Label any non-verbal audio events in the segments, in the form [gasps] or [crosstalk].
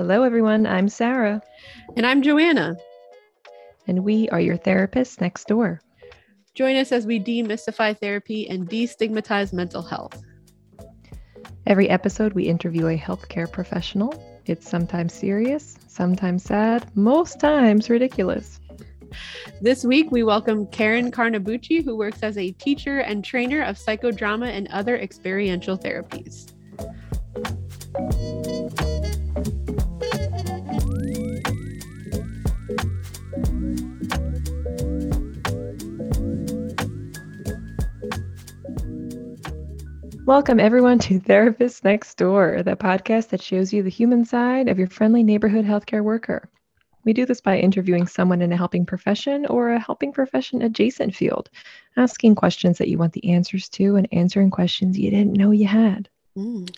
Hello, everyone. I'm Sarah. And I'm Joanna. And we are your therapists next door. Join us as we demystify therapy and destigmatize mental health. Every episode, we interview a healthcare professional. It's sometimes serious, sometimes sad, most times ridiculous. This week, we welcome Karen Carnabucci, who works as a teacher and trainer of psychodrama and other experiential therapies. Welcome, everyone, to Therapist Next Door, the podcast that shows you the human side of your friendly neighborhood healthcare worker. We do this by interviewing someone in a helping profession or a helping profession adjacent field, asking questions that you want the answers to and answering questions you didn't know you had. Mm.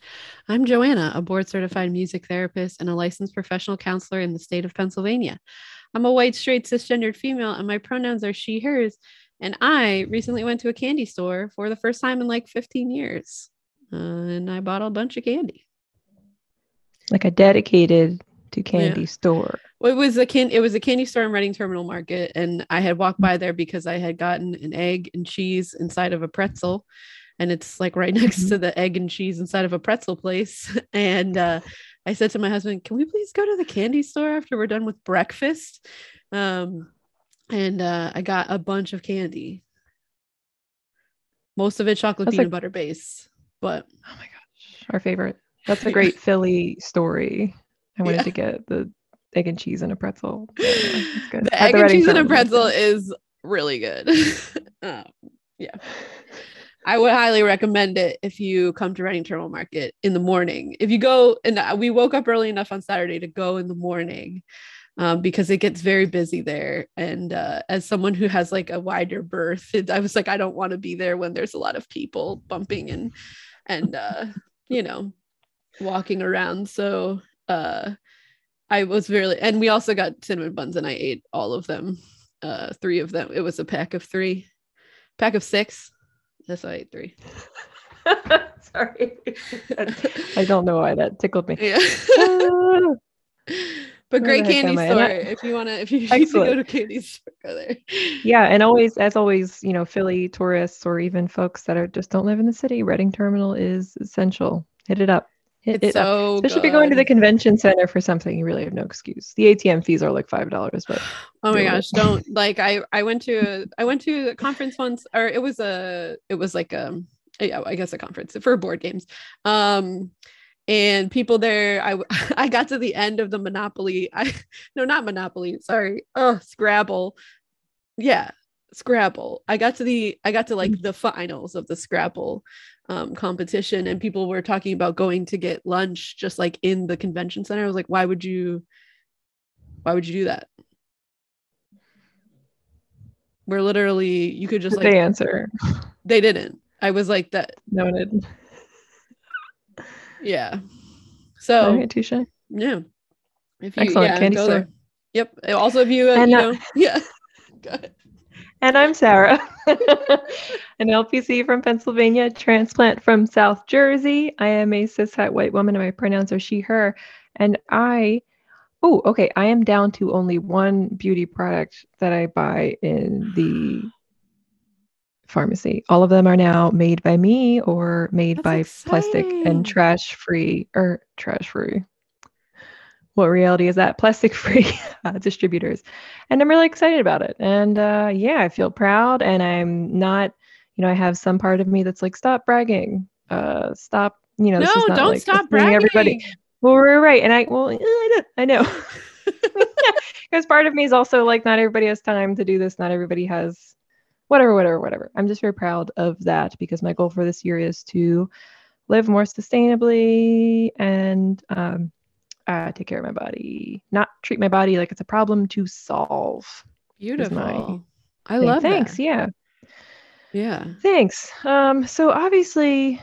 I'm Joanna, a board certified music therapist and a licensed professional counselor in the state of Pennsylvania. I'm a white, straight, cisgendered female, and my pronouns are she, hers. And I recently went to a candy store for the first time in like 15 years. Uh, and I bought a bunch of candy. Like a dedicated to candy yeah. store. Well, it was a can it was a candy store in Reading Terminal Market. And I had walked by there because I had gotten an egg and cheese inside of a pretzel. And it's like right next mm-hmm. to the egg and cheese inside of a pretzel place. [laughs] And uh, I said to my husband, Can we please go to the candy store after we're done with breakfast? Um, and uh, I got a bunch of candy. Most of it chocolate That's peanut like, butter base, but oh my gosh, our favorite. That's a [laughs] great Philly story. I wanted yeah. to get the egg and cheese and a pretzel. Yeah, the egg and cheese and a pretzel is really good. [laughs] um, yeah. I would highly recommend it if you come to Reading Terminal Market in the morning. If you go, and uh, we woke up early enough on Saturday to go in the morning um, because it gets very busy there. And uh, as someone who has like a wider berth, it, I was like, I don't want to be there when there's a lot of people bumping and and uh, you know walking around. So uh, I was really, and we also got cinnamon buns, and I ate all of them, uh, three of them. It was a pack of three, pack of six. Yes, I ate three. [laughs] Sorry, [laughs] I don't know why that tickled me. Yeah. But great candy store if you want to if you [laughs] need to go to candy store go there. Yeah and always as always you know philly tourists or even folks that are just don't live in the city reading terminal is essential. Hit it up. Hit it's it so up. especially good. if you're going to the convention center for something you really have no excuse. The atm fees are like five dollars but oh my gosh don't like i i went to i went to a conference once or it was a it was like a yeah i guess a conference for board games. Um and people there i [laughs] i got to the end of the monopoly i [laughs] no not monopoly sorry oh scrabble. Yeah scrabble. I got to the i got to like the finals of the scrabble um, competition and people were talking about going to get lunch just like in the convention center. I was like why would you why would you do that? Where literally you could just like they answer. They didn't. I was like that no one did yeah. So right, touche. Yeah. If you Excellent. Yeah, Candy store. There. Yep. Also, if you, uh, and, you uh, know, [laughs] yeah. And I'm Sarah, [laughs] an LPC from Pennsylvania, transplant from South Jersey. I am a cishet white woman, and my pronouns are she, her. And I, oh, okay, I am down to only one beauty product that I buy in the pharmacy. All of them are now made by me or made That's by exciting. plastic and trash free or trash free. What reality is that? Plastic [laughs] free uh, distributors. And I'm really excited about it. And uh, yeah, I feel proud. And I'm not, you know, I have some part of me that's like, stop bragging. Uh, stop, you know, no, don't like stop bragging. Everybody. Well, we're right. And I, well, I know. [laughs] [laughs] Because part of me is also like, not everybody has time to do this. Not everybody has whatever, whatever, whatever. I'm just very proud of that because my goal for this year is to live more sustainably and um, uh, take care of my body, not treat my body like it's a problem to solve. Beautiful. I love Thanks. That. Yeah. Yeah. Thanks. Um, so obviously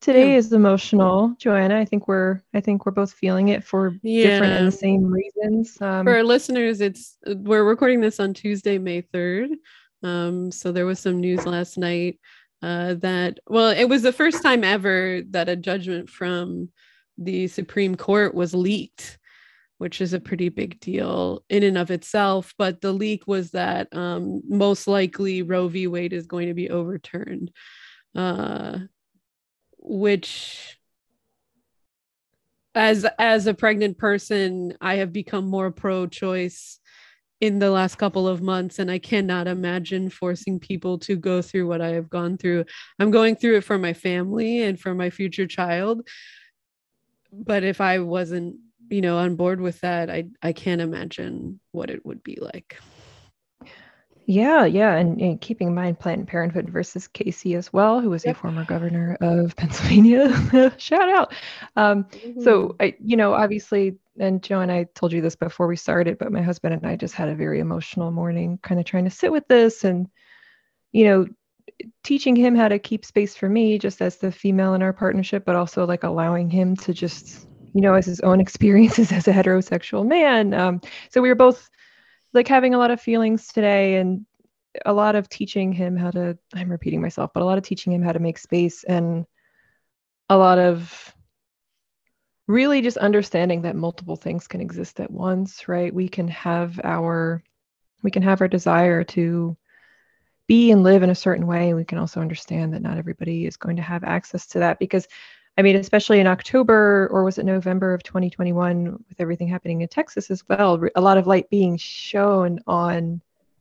today yeah. is emotional, Joanna. I think we're I think we're both feeling it for yeah. different and the same reasons. Um, for our listeners, it's we're recording this on Tuesday, May 3rd. Um, so there was some news last night uh, that, well, it was the first time ever that a judgment from the Supreme Court was leaked. which is a pretty big deal in and of itself. But the leak was that um, most likely Roe v. Wade is going to be overturned, uh, which as as a pregnant person, I have become more pro-choice in the last couple of months and I cannot imagine forcing people to go through what I have gone through. I'm going through it for my family and for my future child. But if I wasn't you know on board with that i i can't imagine what it would be like yeah yeah and, and keeping in mind planned parenthood versus casey as well who was yep. a former governor of [laughs] pennsylvania [laughs] shout out um, mm-hmm. so I, you know obviously and joe and i told you this before we started but my husband and i just had a very emotional morning kind of trying to sit with this and you know teaching him how to keep space for me just as the female in our partnership but also like allowing him to just you know, as his own [laughs] experiences as a heterosexual man. Um, so we were both like having a lot of feelings today and a lot of teaching him how to, I'm repeating myself, but a lot of teaching him how to make space and a lot of really just understanding that multiple things can exist at once, right? We can have our, we can have our desire to be and live in a certain way. We can also understand that not everybody is going to have access to that because I mean, especially in October or was it November of 2021, with everything happening in Texas as well, a lot of light being shown on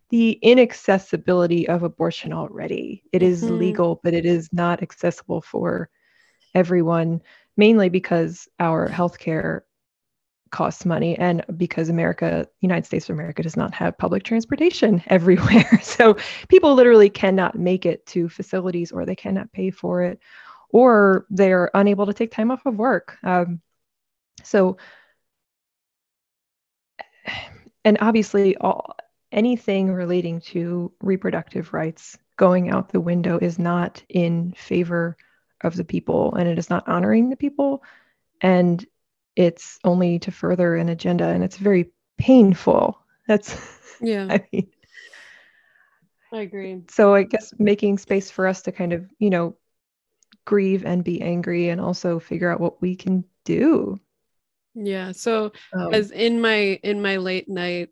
the inaccessibility of abortion already. It is mm-hmm. legal, but it is not accessible for everyone, mainly because our healthcare costs money and because America, United States of America, does not have public transportation [laughs] everywhere. [laughs] so people literally cannot make it to facilities or they cannot pay for it or they're unable to take time off of work. Um, so, and obviously, all anything relating to reproductive rights going out the window is not in favor of the people and it is not honoring the people. And it's only to further an agenda and it's very painful. That's yeah. [laughs] I mean i agree. so i guess making space for us to kind of you know grieve and be angry and also figure out what we can do. Yeah so um, as in my in my late night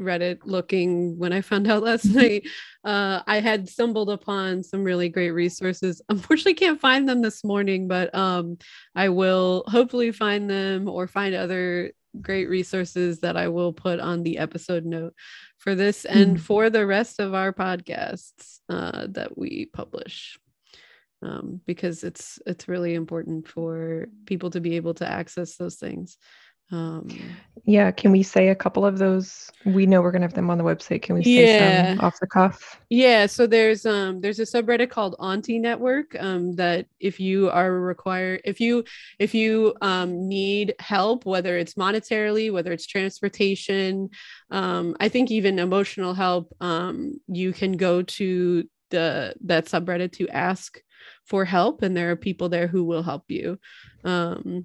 reddit looking when i found out [laughs] last night uh, i had stumbled upon some really great resources unfortunately can't find them this morning but um, i will hopefully find them or find other great resources that i will put on the episode note for this and mm. for the rest of our podcasts uh, that we publish um, because it's it's really important for people to be able to access those things. Um, yeah, can we say a couple of those? We know we're gonna have them on the website. Can we say yeah. some off the cuff? Yeah, so there's um there's a subreddit called Auntie Network um that if you are required if you if you um need help whether it's monetarily whether it's transportation um I think even emotional help um you can go to the that subreddit to ask for help and there are people there who will help you um,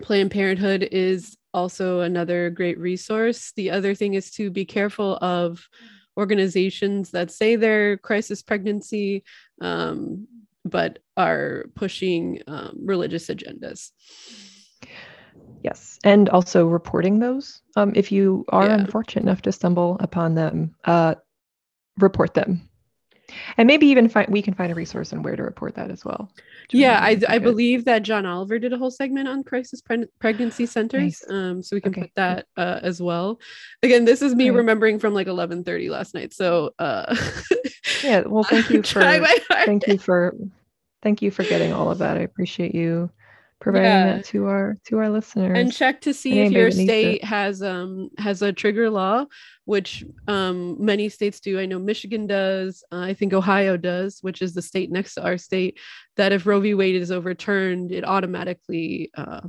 planned parenthood is also another great resource. The other thing is to be careful of organizations that say they're crisis pregnancy um, but are pushing um, religious agendas. Yes and also reporting those um, if you are yeah. unfortunate enough to stumble upon them uh, report them and maybe even find we can find a resource on where to report that as well yeah i, I believe that john oliver did a whole segment on crisis pre- pregnancy [gasps] centers nice. um so we can okay. put that uh, as well again this is me remembering from like 11 30 last night so uh [laughs] yeah well thank you [laughs] for thank you for thank you for getting all of that i appreciate you providing yeah. that to our to our listeners. and check to see if your state has um has a trigger law which um many states do. I know michigan does uh, i think ohio does which is the state next to our state that if roe v. Wade is overturned it automatically uh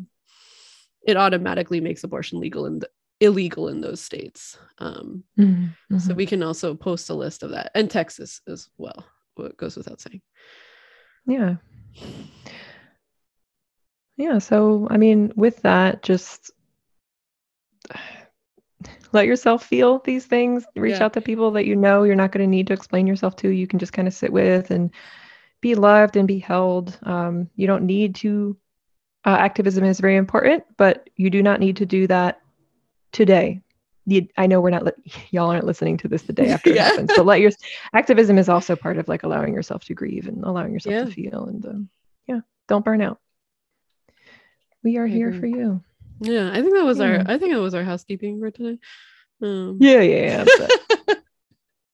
it automatically makes abortion legal and illegal in those states. Um mm-hmm. so mm-hmm. we can also post a list of that. And texas as well what goes without saying. Yeah yeah so i mean with that just [sighs] let yourself feel these things reach yeah. out to people that you know you're not going to need to explain yourself to you can just kind of sit with and be loved and be held um, you don't need to uh, activism is very important but you do not need to do that today. You, I know we're not li- [laughs] y'all aren't listening to this the day after [laughs] Yeah. it happens, but let your activism is also part of like allowing yourself to grieve and allowing yourself Yeah. to feel and um, yeah, don't burn out. We are here for you. Yeah, I think that was Yeah. our I think that was our housekeeping for today. Um, Yeah, yeah, yeah. I'm set.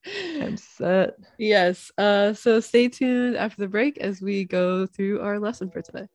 [laughs] I'm set. yes. Uh so stay tuned after the break as we go through our lesson for today.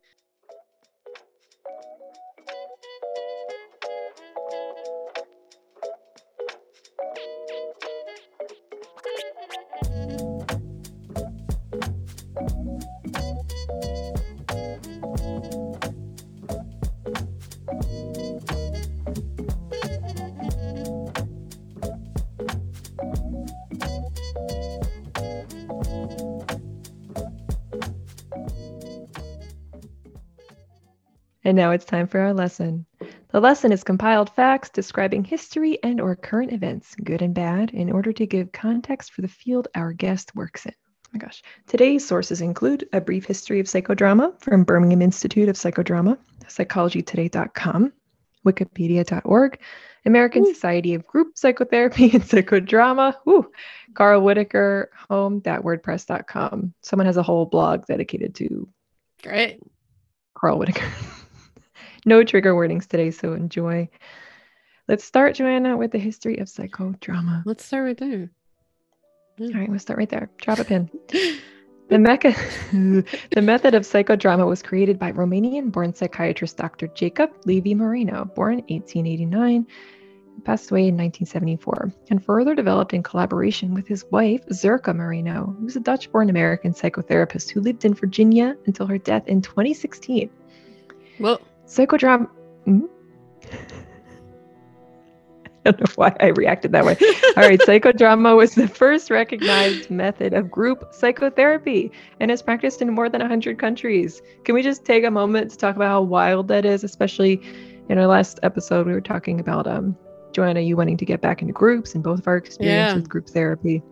And now it's time for our lesson. The lesson is compiled facts describing history and or current events, good and bad, in order to give context for the field our guest works in. Oh my gosh. Today's sources include a brief history of psychodrama from Birmingham Institute of Psychodrama, psychologytoday.com, wikipedia.org, American Ooh. Society of Group Psychotherapy and Psychodrama, ooh, Carl Whitaker, home.wordpress.com. Someone has a whole blog dedicated to Great. Carl Whitaker. [laughs] no trigger warnings today, so enjoy. Let's start, Joanna, with the history of psychodrama. Let's start right there. All right, we'll start right there. Drop a pin. [laughs] The, mecha- [laughs] the method of psychodrama was created by Romanian born psychiatrist Dr. Jacob Levy Moreno, born 1889, passed away in 1974, and further developed in collaboration with his wife, Zerka Moreno, who was a Dutch born American psychotherapist who lived in Virginia until her death in 2016. Well, Psychodrama. Hmm? [laughs] I don't know why I reacted that way. All right, psychodrama was the first recognized method of group psychotherapy and is practiced in more than 100 countries. Can we just take a moment to talk about how wild that is? Especially in our last episode, we were talking about um, Joanna, you wanting to get back into groups and both of our experience Yeah. with group therapy.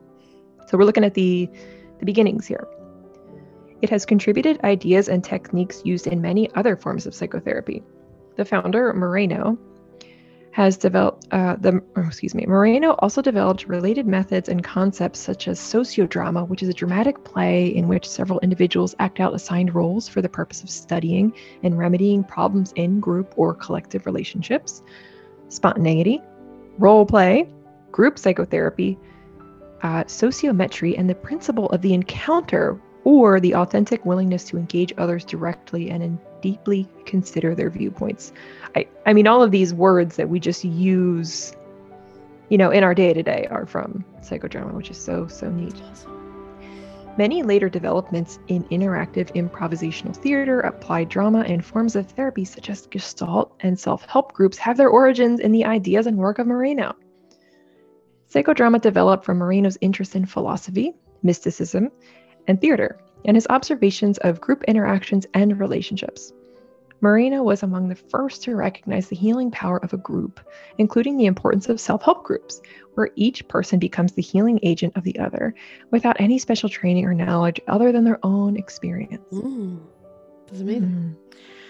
So we're looking at the the beginnings here. It has contributed ideas and techniques used in many other forms of psychotherapy. The founder, Moreno, has developed uh, the oh, excuse me. Moreno also developed related methods and concepts such as sociodrama, which is a dramatic play in which several individuals act out assigned roles for the purpose of studying and remedying problems in group or collective relationships. Spontaneity, role play, group psychotherapy, uh, sociometry, and the principle of the encounter or the authentic willingness to engage others directly and in deeply consider their viewpoints. I, I mean, all of these words that we just use, you know, in our day to day are from psychodrama, which is so, so neat. Many later developments in interactive improvisational theater, applied drama, and forms of therapy such as Gestalt and self help groups have their origins in the ideas and work of Moreno. Psychodrama developed from Moreno's interest in philosophy, mysticism, and theater, and his observations of group interactions and relationships. Moreno was among the first to recognize the healing power of a group, including the importance of self help groups, where each person becomes the healing agent of the other without any special training or knowledge other than their own experience. Mm, that's amazing.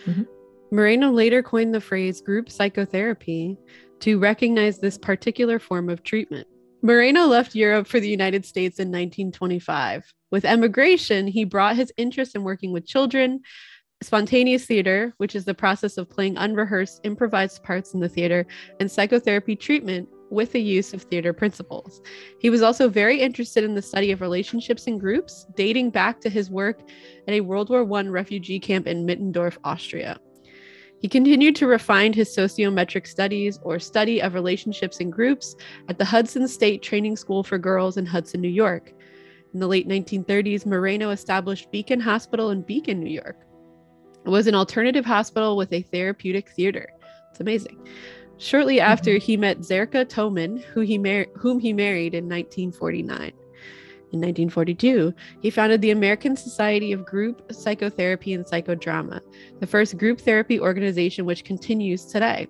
Mhm. Moreno later coined the phrase group psychotherapy to recognize this particular form of treatment. Moreno left Europe for the United States in 1925. With emigration, he brought his interest in working with children, spontaneous theater, which is the process of playing unrehearsed, improvised parts in the theater, and psychotherapy treatment with the use of theater principles. He was also very interested in the study of relationships in groups, dating back to his work at a World War I refugee camp in Mittendorf, Austria. He continued to refine his sociometric studies or study of relationships in groups at the Hudson State Training School for Girls in Hudson, New York. In the late 1930s, Moreno established Beacon Hospital in Beacon, New York. It was an alternative hospital with a therapeutic theater. It's amazing. Shortly mm-hmm. after, he met Zerka Toeman, who he mar- whom he married in 1949. In 1942, he founded the American Society of Group Psychotherapy and Psychodrama, the first group therapy organization which continues today.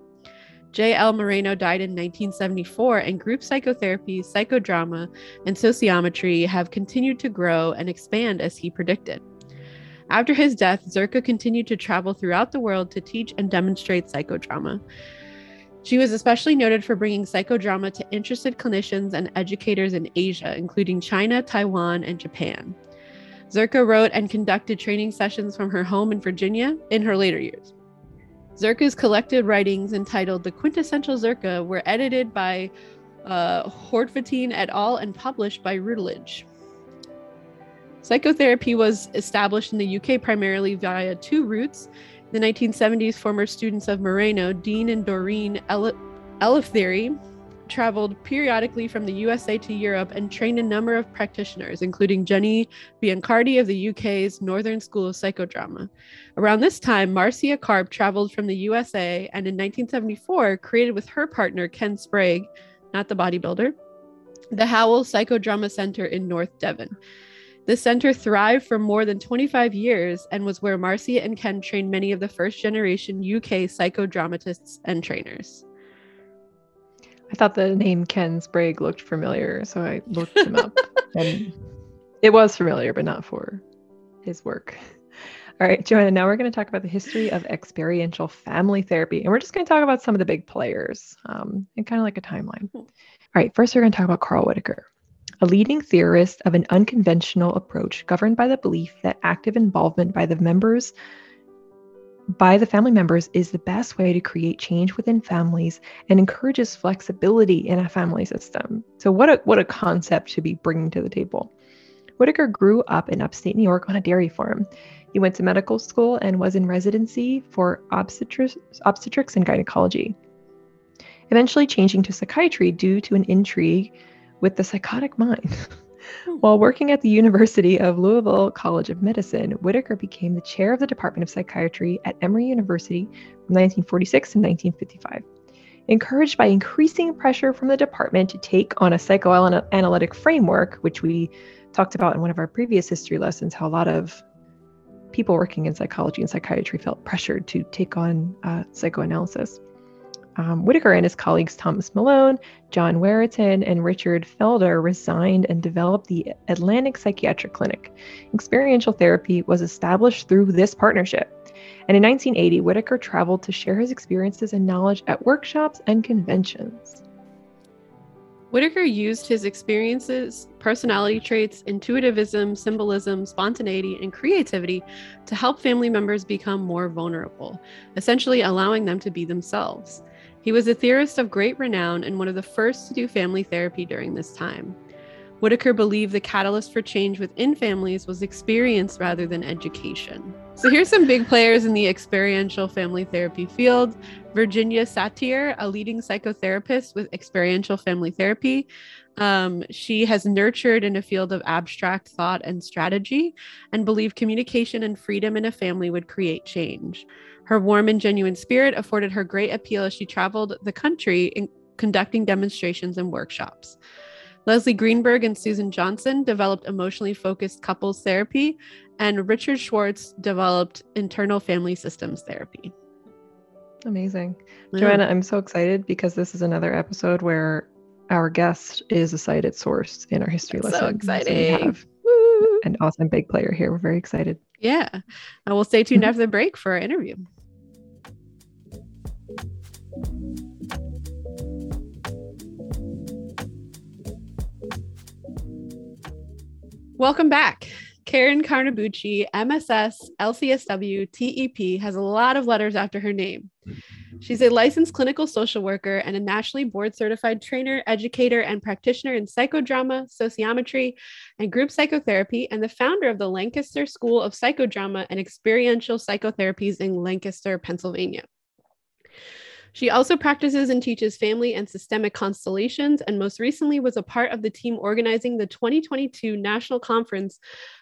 J.L. Moreno died in 1974, and group psychotherapy, psychodrama, and sociometry have continued to grow and expand as he predicted. After his death, Zerka continued to travel throughout the world to teach and demonstrate psychodrama. She was especially noted for bringing psychodrama to interested clinicians and educators in Asia, including China, Taiwan, and Japan. Zerka wrote and conducted training sessions from her home in Virginia in her later years. Zerka's collected writings entitled The Quintessential Zerka were edited by uh, Horvatin et al. and published by Routledge. Psychotherapy was established in the UK primarily via two routes. The 1970s, former students of Moreno, Dean and Doreen Elefthery, traveled periodically from the USA to Europe and trained a number of practitioners, including Jenny Biancardi of the UK's Northern School of Psychodrama. Around this time, Marcia Karp traveled from the USA and in 1974 created with her partner Ken Sprague, not the bodybuilder, the Holwell Psychodrama Center in North Devon. The center thrived for more than 25 years and was where Marcia and Ken trained many of the first generation UK psychodramatists and trainers. I thought the name Ken Sprague looked familiar, so I looked him up. [laughs] and it was familiar, but not for his work. All right, Joanna, now we're going to talk about the history of experiential family therapy. And we're just going to talk about some of the big players um, and kind of like a timeline. All right, first, we're going to talk about Carl Whitaker, a leading theorist of an unconventional approach governed by the belief that active involvement by the members by the family members is the best way to create change within families and encourages flexibility in a family system. So what a what a concept to be bringing to the table. Whitaker grew up in upstate New York on a dairy farm. He went to medical school and was in residency for obstetrics, obstetrics and gynecology, eventually changing to psychiatry due to an intrigue with the psychotic mind. Hmm. [laughs] While working at the University of Louisville College of Medicine, Whitaker became the chair of the Department of Psychiatry at Emory University from 1946 to 1955. Encouraged by increasing pressure from the department to take on a psychoanalytic framework, which we talked about in one of our previous history lessons, how a lot of people working in psychology and psychiatry felt pressured to take on uh, psychoanalysis um, Whitaker and his colleagues Thomas Malone, John Warkentin, and Richard Felder resigned and developed the Atlanta Psychiatric Clinic. Experiential therapy was established through this partnership. And in 1980, Whitaker traveled to share his experiences and knowledge at workshops and conventions. Whitaker used his experiences, personality traits, intuitivism, symbolism, spontaneity, and creativity to help family members become more vulnerable, essentially allowing them to be themselves. He was a theorist of great renown and one of the first to do family therapy during this time. Whitaker believed the catalyst for change within families was experience rather than education. So here's some big players in the experiential family therapy field. Virginia Satir, a leading psychotherapist with experiential family therapy. Um, she has nurtured in a field of abstract thought and strategy and believed communication and freedom in a family would create change. Her warm and genuine spirit afforded her great appeal as she traveled the country in conducting demonstrations and workshops. Leslie Greenberg and Susan Johnson developed emotionally focused couples therapy, and Richard Schwartz developed internal family systems therapy. Amazing. Yeah. Joanna, I'm so excited because this is another episode where our guest is a cited source in our history That's lesson. So exciting. So an awesome big player here. We're very excited. Yeah. I will stay tuned after the break for our interview. Welcome back. Karen Carnabucci, MSS, LCSW, TEP, has a lot of letters after her name. She's a licensed clinical social worker and a nationally board certified trainer, educator, and practitioner in psychodrama, sociometry, and group psychotherapy, and the founder of the Lancaster School of Psychodrama and Experiential Psychotherapies in Lancaster, Pennsylvania. She also practices and teaches family and systemic constellations, and most recently was a part of the team organizing the 2022 National Conference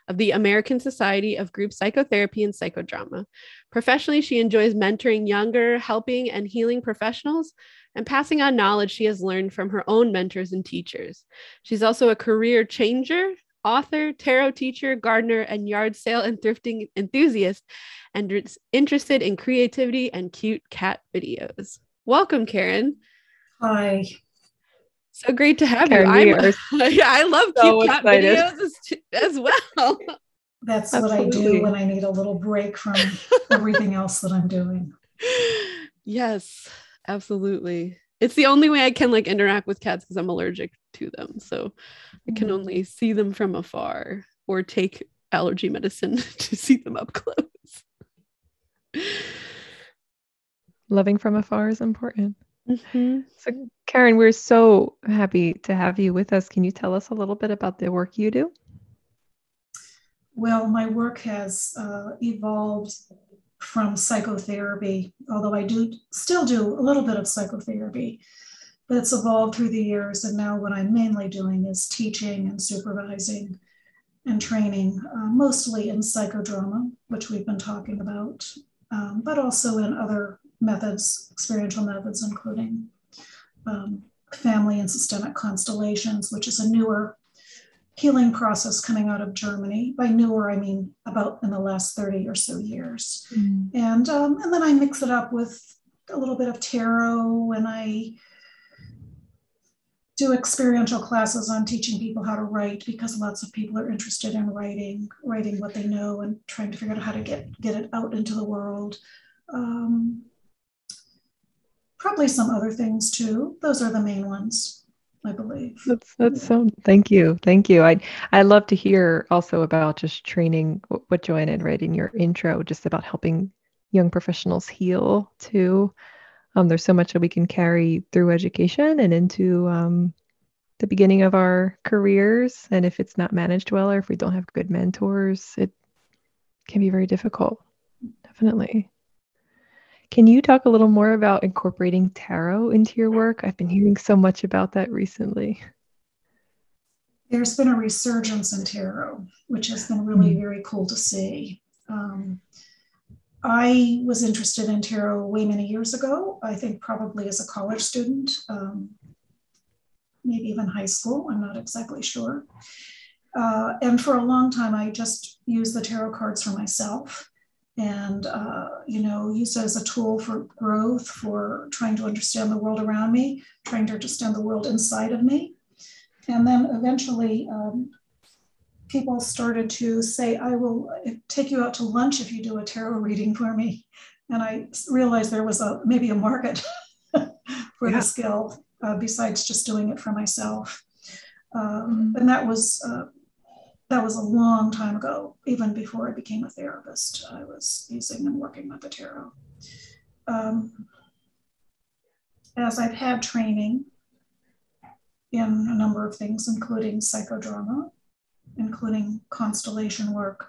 of the American Society of Group Psychotherapy and Psychodrama. Professionally, she enjoys mentoring younger, helping, and healing professionals and passing on knowledge she has learned from her own mentors and teachers. She's also a career changer, author, tarot teacher, gardener, and yard sale and thrifting enthusiast, and is interested in creativity and cute cat videos. Welcome, Karen. Hi. So great to have Karen, you. [laughs] I love so cute cat videos as, as well. That's Absolutely. what I do when I need a little break from everything else that I'm doing. [laughs] Yes. absolutely. It's the only way I can like interact with cats because I'm allergic to them. So I can mm. only see them from afar or take allergy medicine [laughs] to see them up close. Loving from afar is important. Mm-hmm. So, Karen, we're so happy to have you with us. Can you tell us a little bit about the work you do? Well, my work has uh, evolved from psychotherapy, although I do still do a little bit of psychotherapy, but it's evolved through the years. And now what I'm mainly doing is teaching and supervising and training, uh, mostly in psychodrama, which we've been talking about, um, but also in other methods, experiential methods, including um, family and systemic constellations, which is a newer healing process coming out of Germany. By newer, I mean about in the last 30 or so years. Mm. And, um, and then I mix it up with a little bit of tarot and I do experiential classes on teaching people how to write because lots of people are interested in writing, writing what they know and trying to figure out how to get, get it out into the world. Um, probably some other things too. Those are the main ones. I believe. That's that's so. Thank you, thank you. I I love to hear also about just training what Joanna had read in your intro, just about helping young professionals heal too. Um, there's so much that we can carry through education and into um, the beginning of our careers, and if it's not managed well or if we don't have good mentors, it can be very difficult. Definitely. Can you talk a little more about incorporating tarot into your work? I've been hearing so much about that recently. There's been a resurgence in tarot, which has been really mm-hmm. very cool to see. Um, I was interested in tarot way many years ago, I think probably as a college student, um, maybe even high school, I'm not exactly sure. Uh, and for a long time, I just used the tarot cards for myself and uh, you know use it as a tool for growth for trying to understand the world around me trying to understand the world inside of me. And then eventually um, people started to say i will take you out to lunch if you do a tarot reading for me. And i realized there was a maybe a market [laughs] for yeah. the skill uh, besides just doing it for myself. Um, and that was uh, that was a long time ago, even before I became a therapist. I was using and working with the tarot. Um, as I've had training in a number of things, including psychodrama, including constellation work,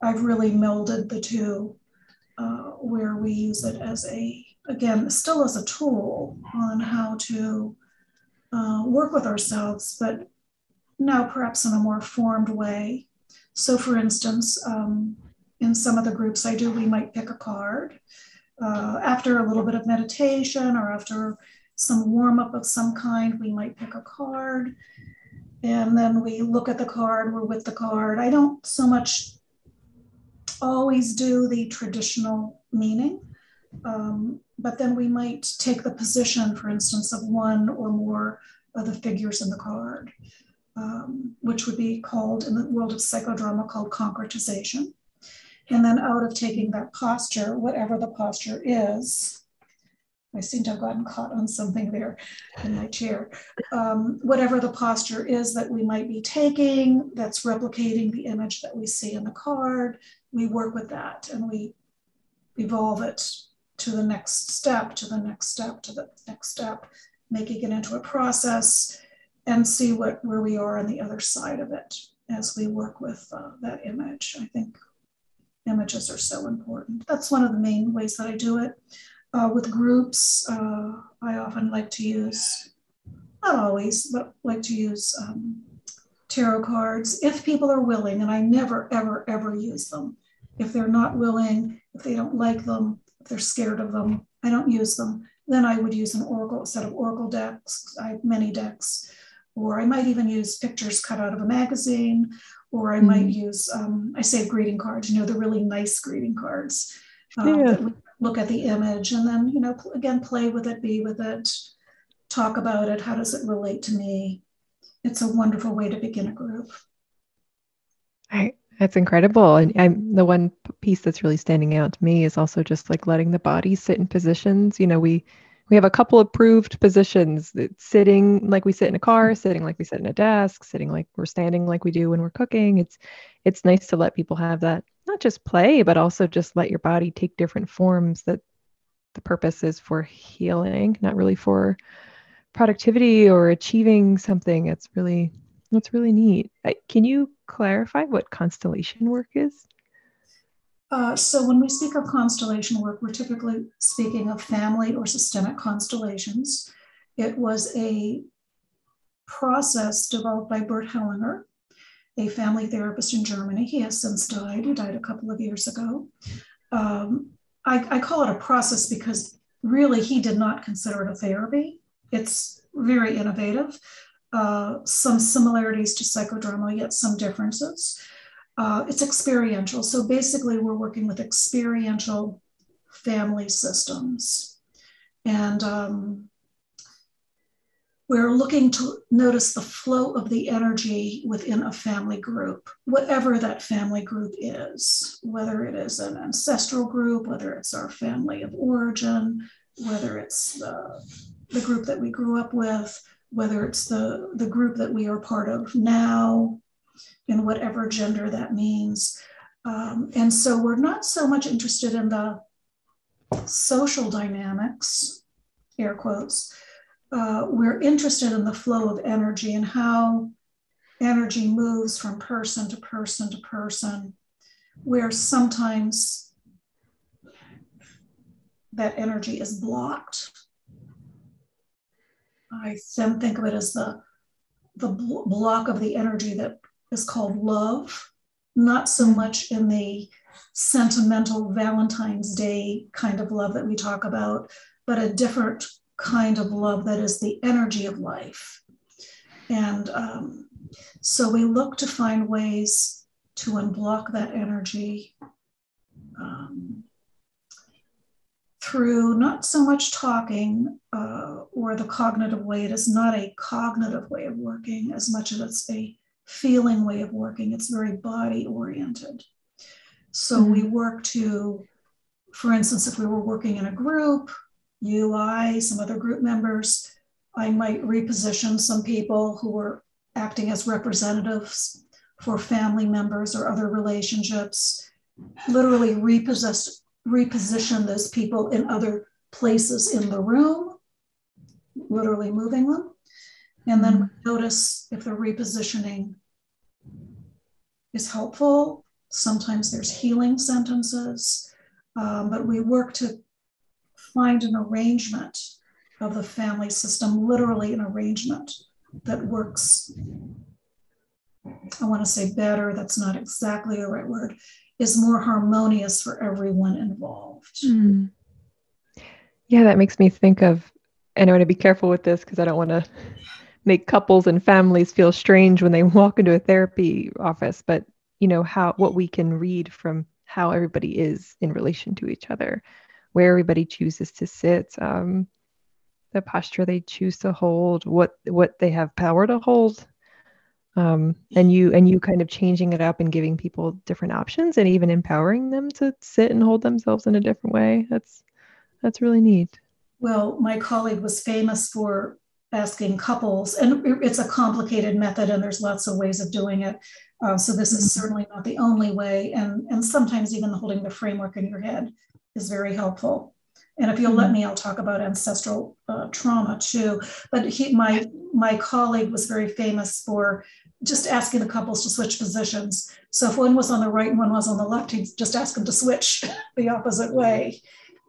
I've really melded the two, uh, where we use it as a, again, still as a tool on how to uh, work with ourselves, but now perhaps in a more formed way. So, for instance, um, in some of the groups I do, we might pick a card. Uh, after a little bit of meditation or after some warm up of some kind, we might pick a card. And then we look at the card, we're with the card. I don't so much always do the traditional meaning, um, but then we might take the position, for instance, of one or more of the figures in the card um, which would be called in the world of psychodrama called concretization. And then out of taking that posture, whatever the posture is, I seem to have gotten caught on something there in my chair. Um, whatever the posture is that we might be taking, that's replicating the image that we see in the card, we work with that and we evolve it to the next step, to the next step, to the next step, making it into a process and see what where we are on the other side of it as we work with uh, that image. I think images are so important. That's one of the main ways that I do it. Uh, with groups, uh, I often like to use, not always, but like to use um, tarot cards if people are willing, and I never, ever, ever use them. If they're not willing, if they don't like them, if they're scared of them, I don't use them. Then I would use an oracle, set of oracle decks. I have many decks or I might even use pictures cut out of a magazine, or I mm-hmm. might use, um, I save greeting cards, you know, the really nice greeting cards. Um, yeah. look at the image and then, you know, again, play with it, be with it, talk about it. How does it relate to me? It's a wonderful way to begin a group. Right. That's incredible. And I'm, the one piece that's really standing out to me is also just like letting the body sit in positions. You know, we we have a couple approved positions sitting like we sit in a car sitting like we sit in a desk sitting like we're standing like we do when we're cooking. It's it's nice to let people have that not just play but also just let your body take different forms that the purpose is for healing not really for productivity or achieving something. It's really that's really neat. Can you clarify what constellation work is uh, so when we speak of constellation work, we're typically speaking of family or systemic constellations. It was a process developed by Bert Hellinger, a family therapist in Germany. He has since died. He died a couple of years ago. Um, I, I call it a process because really he did not consider it a therapy. It's very innovative. Uh, some similarities to psychodrama, yet some differences. Uh, it's experiential. So basically, we're working with experiential family systems. And um, we're looking to notice the flow of the energy within a family group, whatever that family group is, whether it is an ancestral group, whether it's our family of origin, whether it's the, the group that we grew up with, whether it's the, the group that we are part of now, in whatever gender that means. Um, and so we're not so much interested in the social dynamics, air quotes. Uh, we're interested in the flow of energy and how energy moves from person to person to person, where sometimes that energy is blocked. I then think of it as the, the block of the energy that is called love, not so much in the sentimental Valentine's Day kind of love that we talk about, but a different kind of love that is the energy of life. And um, so we look to find ways to unblock that energy um, through not so much talking uh, or the cognitive way. It is not a cognitive way of working as much as it's a feeling way of working. It's very body oriented. So mm-hmm. we work to, for instance, if we were working in a group, you, I, some other group members, I might reposition some people who were acting as representatives for family members or other relationships, literally repossess, reposition those people in other places in the room, literally moving them. And then mm-hmm. notice if they're repositioning is helpful. Sometimes there's healing sentences, um, but we work to find an arrangement of the family system, literally an arrangement that works. I want to say better, that's not exactly the right word, is more harmonious for everyone involved. Mm. Yeah, that makes me think of, and I want to be careful with this because I don't want to make couples and families feel strange when they [laughs] walk into a therapy office but you know how what we can read from how everybody is in relation to each other where everybody chooses to sit um, the posture they choose to hold what what they have power to hold um, and you and you kind of changing it up and giving people different options and even empowering them to sit and hold themselves in a different way. That's that's really neat. Well my colleague was famous for asking couples, and it's a complicated method, and there's lots of ways of doing it. Uh, so this is certainly not the only way, and and sometimes even holding the framework in your head is very helpful. And if you'll let mm-hmm. me, I'll talk about ancestral uh, trauma too. But he, my my colleague was very famous for just asking the couples to switch positions. So if one was on the right and one was on the left, he'd just ask them to switch [laughs] the opposite way.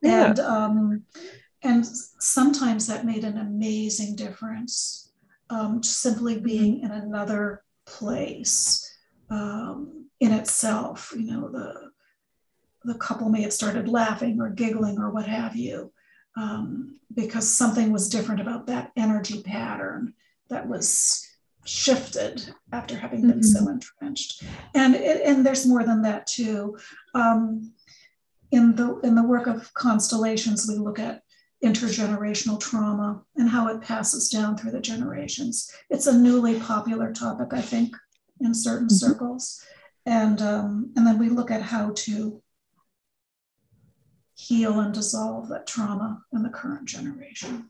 Yeah. And um, and sometimes that made an amazing difference. Um, simply being in another place um, in itself, you know, the the couple may have started laughing or giggling or what have you, um, because something was different about that energy pattern that was shifted after having been mm-hmm. so entrenched. And and there's more than that too. Um, in the in the work of constellations, we look at intergenerational trauma and how it passes down through the generations. It's a newly popular topic, I think, in certain mm-hmm. circles. And, um, and then we look at how to heal and dissolve that trauma in the current generation.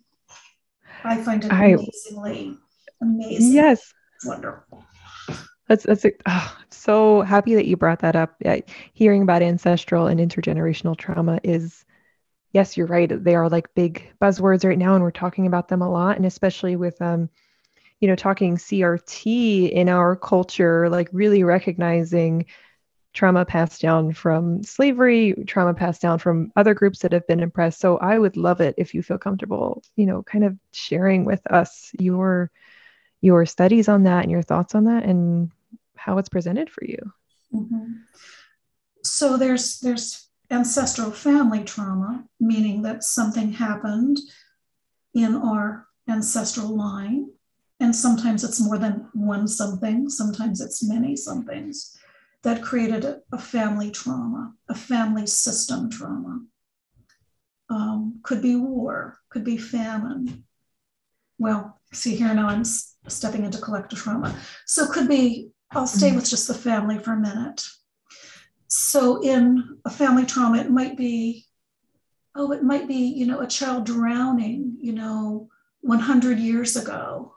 I find it amazingly, I, amazing. Yes. wonderful. That's that's oh, so happy that you brought that up. Yeah, hearing about ancestral and intergenerational trauma is yes, you're right. They are like big buzzwords right now, and we're talking about them a lot, and especially with um, you know, talking CRT in our culture, like really recognizing trauma passed down from slavery, trauma passed down from other groups that have been oppressed. So I would love it if you feel comfortable, you know, kind of sharing with us your your studies on that and your thoughts on that and how it's presented for you. Mm-hmm. So there's there's ancestral family trauma, meaning that something happened in our ancestral line. And sometimes it's more than one something, sometimes it's many somethings that created a, family trauma, a family system trauma. Um, could be war, could be famine. Well, see here now I'm stepping into collective trauma. So could be, I'll stay mm-hmm. with just the family for a minute. So in a family trauma, it might be, oh, it might be, you know, a child drowning, you know, 100 years ago.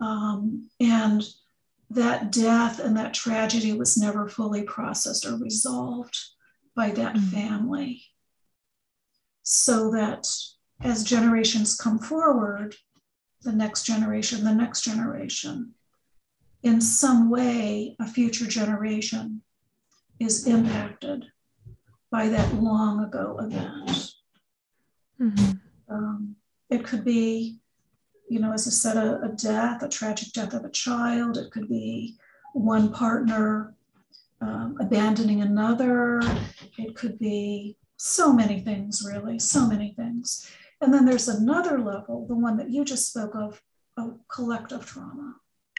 Um, and that death and that tragedy was never fully processed or resolved by that mm-hmm. family. So that as generations come forward, the next generation, the next generation, in some way, a future generation is impacted by that long ago event. Mm-hmm. Um, it could be you know, as I said, a, a, death, a tragic death of a child. It could be one partner um, abandoning another. It could be so many things, really, so many things. And then there's another level, the one that you just spoke of, of collective trauma.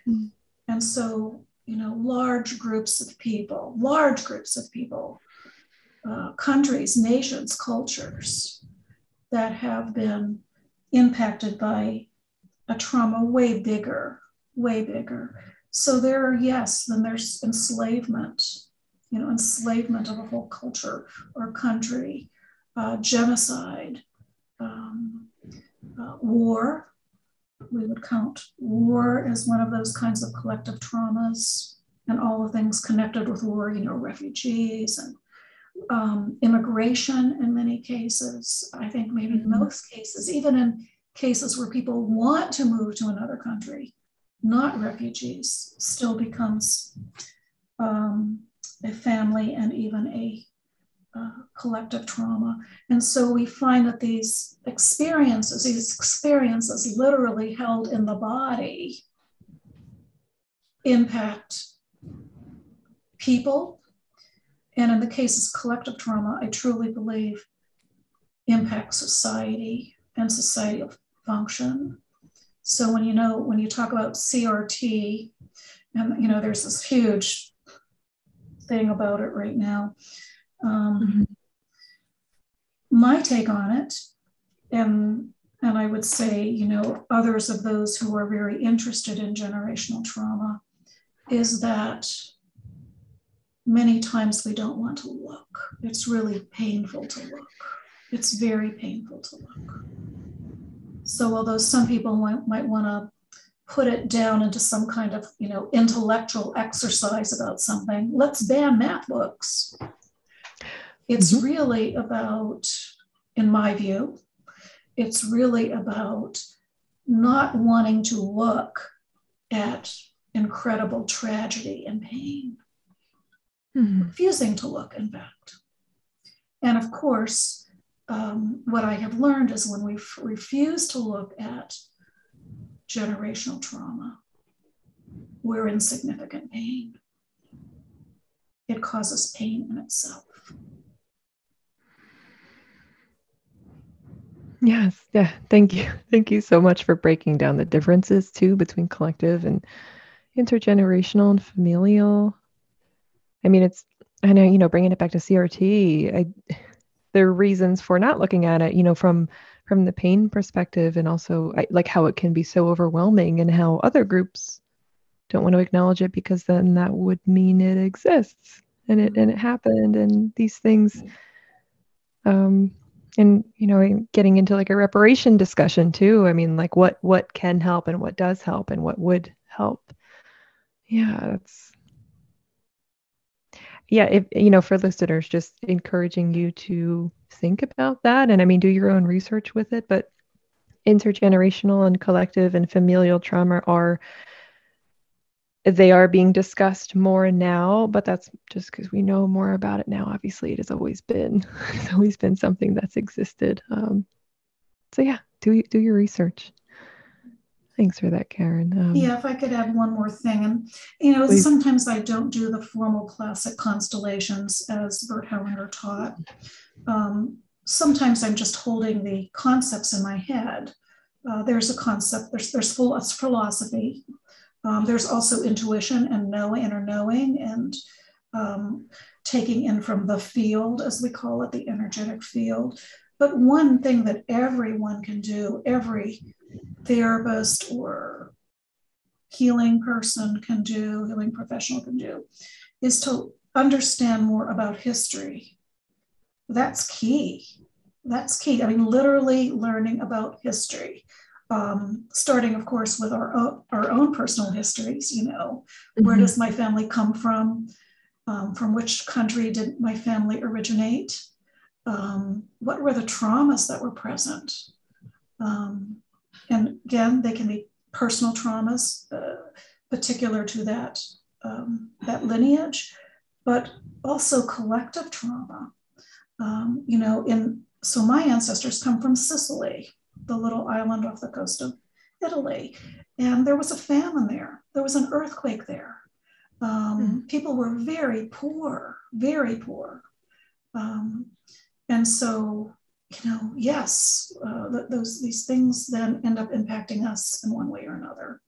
Mm-hmm. And so, you know, large groups of people, large groups of people, uh, countries, nations, cultures that have been impacted by a trauma way bigger, way bigger. So there are, yes, then there's enslavement, you know, enslavement of a whole culture or country, uh, genocide, um, uh, war. We would count war as one of those kinds of collective traumas and all the things connected with war, you know, refugees and um, immigration in many cases. I think maybe in mm-hmm. most cases, even in cases where people want to move to another country, not refugees, still becomes um, a family and even a uh, collective trauma. And so we find that these experiences, these experiences literally held in the body, impact people. And in the cases of collective trauma, I truly believe impact society and societal function. So when you know, when you talk about CRT, and you know, there's this huge thing about it right now. Um, mm-hmm. My take on it, and and I would say, you know, others of those who are very interested in generational trauma, is that many times we don't want to look. It's really painful to look. It's very painful to look. So although some people might, might want to put it down into some kind of you know intellectual exercise about something, let's ban math books. It's mm-hmm. really about, in my view, it's really about not wanting to look at incredible tragedy and pain, mm-hmm. refusing to look, in fact. And of course, um, what I have learned is when we f- refuse to look at generational trauma, we're in significant pain. It causes pain in itself. Yes, yeah. Thank you. [laughs] Thank you so much for breaking down the differences too between collective and intergenerational and familial. I mean, it's I know, you know, bringing it back to CRT, I [sighs] there are reasons for not looking at it you know from from the pain perspective and also like how it can be so overwhelming and how other groups don't want to acknowledge it because then that would mean it exists and it and it happened and these things Um, and you know, getting into like a reparation discussion too. I mean, like what what can help and what does help and what would help. Yeah, that's yeah, if you know, for listeners, just encouraging you to think about that and I mean do your own research with it, but intergenerational and collective and familial trauma are they are being discussed more now, but that's just because we know more about it now. Obviously, it has always been [laughs] it's always been something that's existed. Um, so yeah, do do your research. Thanks for that, Karen. Um, yeah, if I could add one more thing, and you know, please. sometimes I don't do the formal classic constellations as Bert Hellinger taught. Um, sometimes I'm just holding the concepts in my head. Uh, there's a concept. There's there's philosophy um, there's also intuition and knowing, inner knowing, and um, taking in from the field, as we call it, the energetic field. But one thing that everyone can do, every therapist or healing person can do, healing professional can do, is to understand more about history. That's key. That's key. I mean, literally learning about history um, starting, of course, with our own, our own personal histories. You know, mm-hmm. where does my family come from? Um, from which country did my family originate? Um, what were the traumas that were present? Um, and again, they can be personal traumas, uh, particular to that um, that lineage, but also collective trauma. Um, you know, in so my ancestors come from Sicily the little island off the coast of Italy. And there was a famine there, there was an earthquake there. Um, mm. People were very poor, very poor. Um, and so, you know, yes, uh, th- those these things then end up impacting us in one way or another.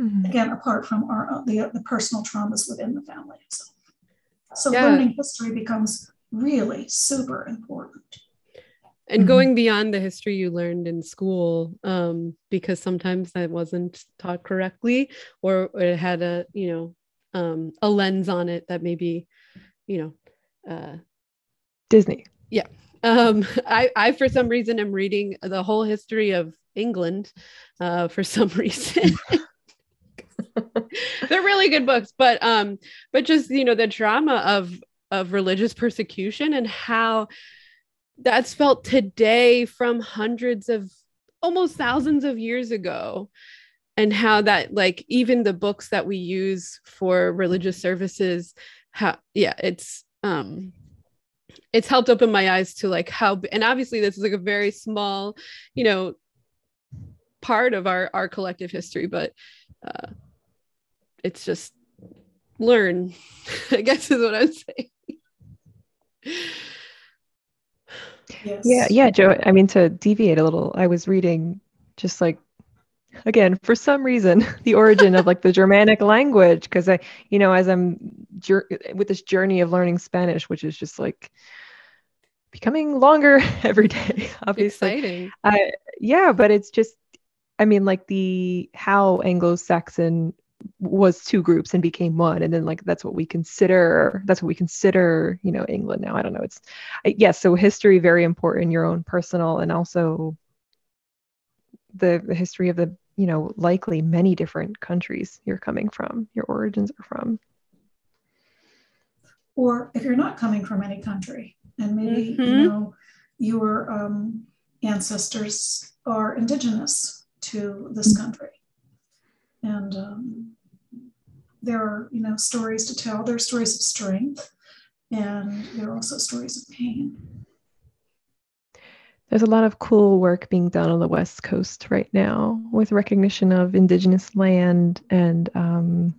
Mm-hmm. Again, apart from our uh, the, the personal traumas within the family itself. So yeah. learning history becomes really super important and mm-hmm. going beyond the history you learned in school um, because sometimes that wasn't taught correctly or, it had a you know um, a lens on it that maybe you know uh, disney. Yeah. Um, [laughs] I, I for some reason am reading the whole history of england uh, for some [laughs] reason. [laughs] They're really good books but um but just you know the drama of of religious persecution and how that's felt today from hundreds of almost thousands of years ago. And how that like even the books that we use for religious services how yeah it's um it's helped open my eyes to like how and obviously this is like a very small you know part of our our collective history but uh it's just learn [laughs] i guess is what i'm saying Yes. Yeah, yeah, Joe. I mean, to deviate a little, I was reading just like again for some reason [laughs] the origin of like the germanic language because i you know as i'm jur- with this journey of learning spanish which is just like becoming longer [laughs] every day obviously Exciting. I, yeah but it's just i mean like the how anglo-saxon was two groups and became one. And then like that's what we consider that's what we consider you know england now. I don't know. It's yes yeah, so history very important your own personal and also the, the history of the you know likely many different countries you're coming from your origins are from. Or if you're not coming from any country and maybe mm-hmm. you know your um, ancestors are indigenous to this mm-hmm. country and um, there are you know stories to tell. There are stories of strength and there are also stories of pain. There's a lot of cool work being done on the west coast right now with recognition of indigenous land and um,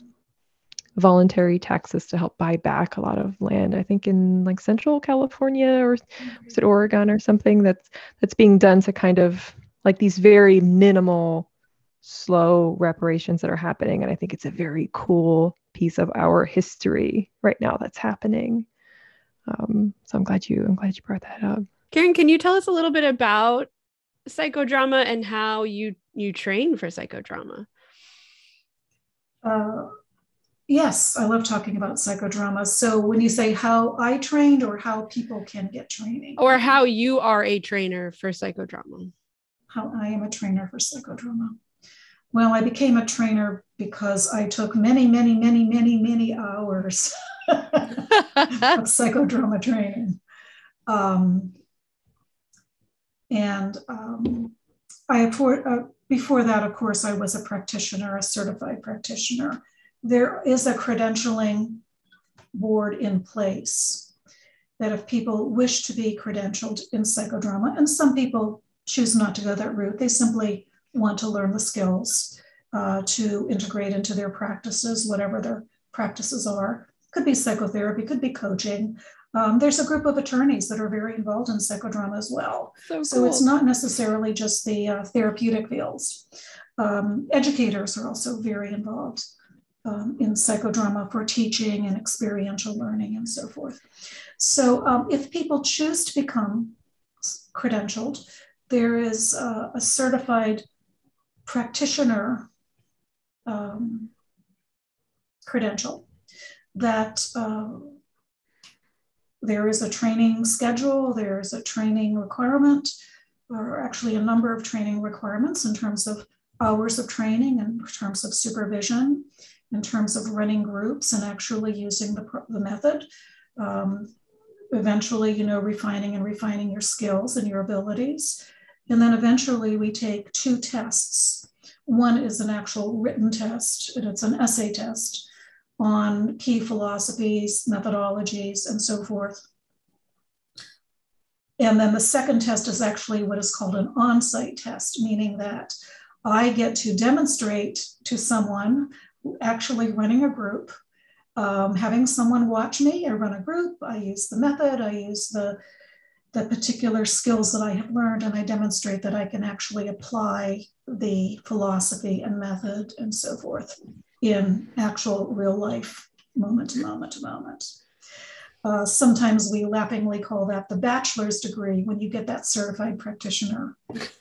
voluntary taxes to help buy back a lot of land. I think in like central california or was it oregon or something that's that's being done to kind of like these very minimal slow reparations that are happening. And I think it's a very cool piece of our history right now that's happening. Um, so I'm glad you I'm glad you brought that up. Karen, can you tell us a little bit about psychodrama and how you you train for psychodrama? Uh, Yes, I love talking about psychodrama. So when you say how I trained or how people can get training, or how you are a trainer for psychodrama, how I am a trainer for psychodrama. Well, I became a trainer because I took many, many, many, many, many hours [laughs] of [laughs] psychodrama training. Um, and um, I uh, before that, of course, I was a practitioner, a certified practitioner there is a credentialing board in place that if people wish to be credentialed in psychodrama, and some people choose not to go that route, they simply want to learn the skills uh, to integrate into their practices, whatever their practices are. Could be psychotherapy, could be coaching. Um, there's a group of attorneys that are very involved in psychodrama as well. So, so cool. it's not necessarily just the uh, therapeutic fields. Um, educators are also very involved um, in psychodrama for teaching and experiential learning and so forth. So, um, if people choose to become credentialed, there is a, a certified practitioner um, credential that uh, there is a training schedule, there's a training requirement, or actually a number of training requirements in terms of hours of training in terms of supervision in terms of running groups and actually using the, the method. Um, eventually, you know, refining and refining your skills and your abilities. And then eventually we take two tests. One is an actual written test, and it's an essay test on key philosophies, methodologies, and so forth. And then the second test is actually what is called an on site test, meaning that I get to demonstrate to someone actually running a group, um, having someone watch me. I run a group, I use the method, I use the, the particular skills that I have learned, and I demonstrate that I can actually apply the philosophy and method and so forth in actual real life, moment to moment to moment. Uh, sometimes we laughingly call that the bachelor's degree when you get that certified practitioner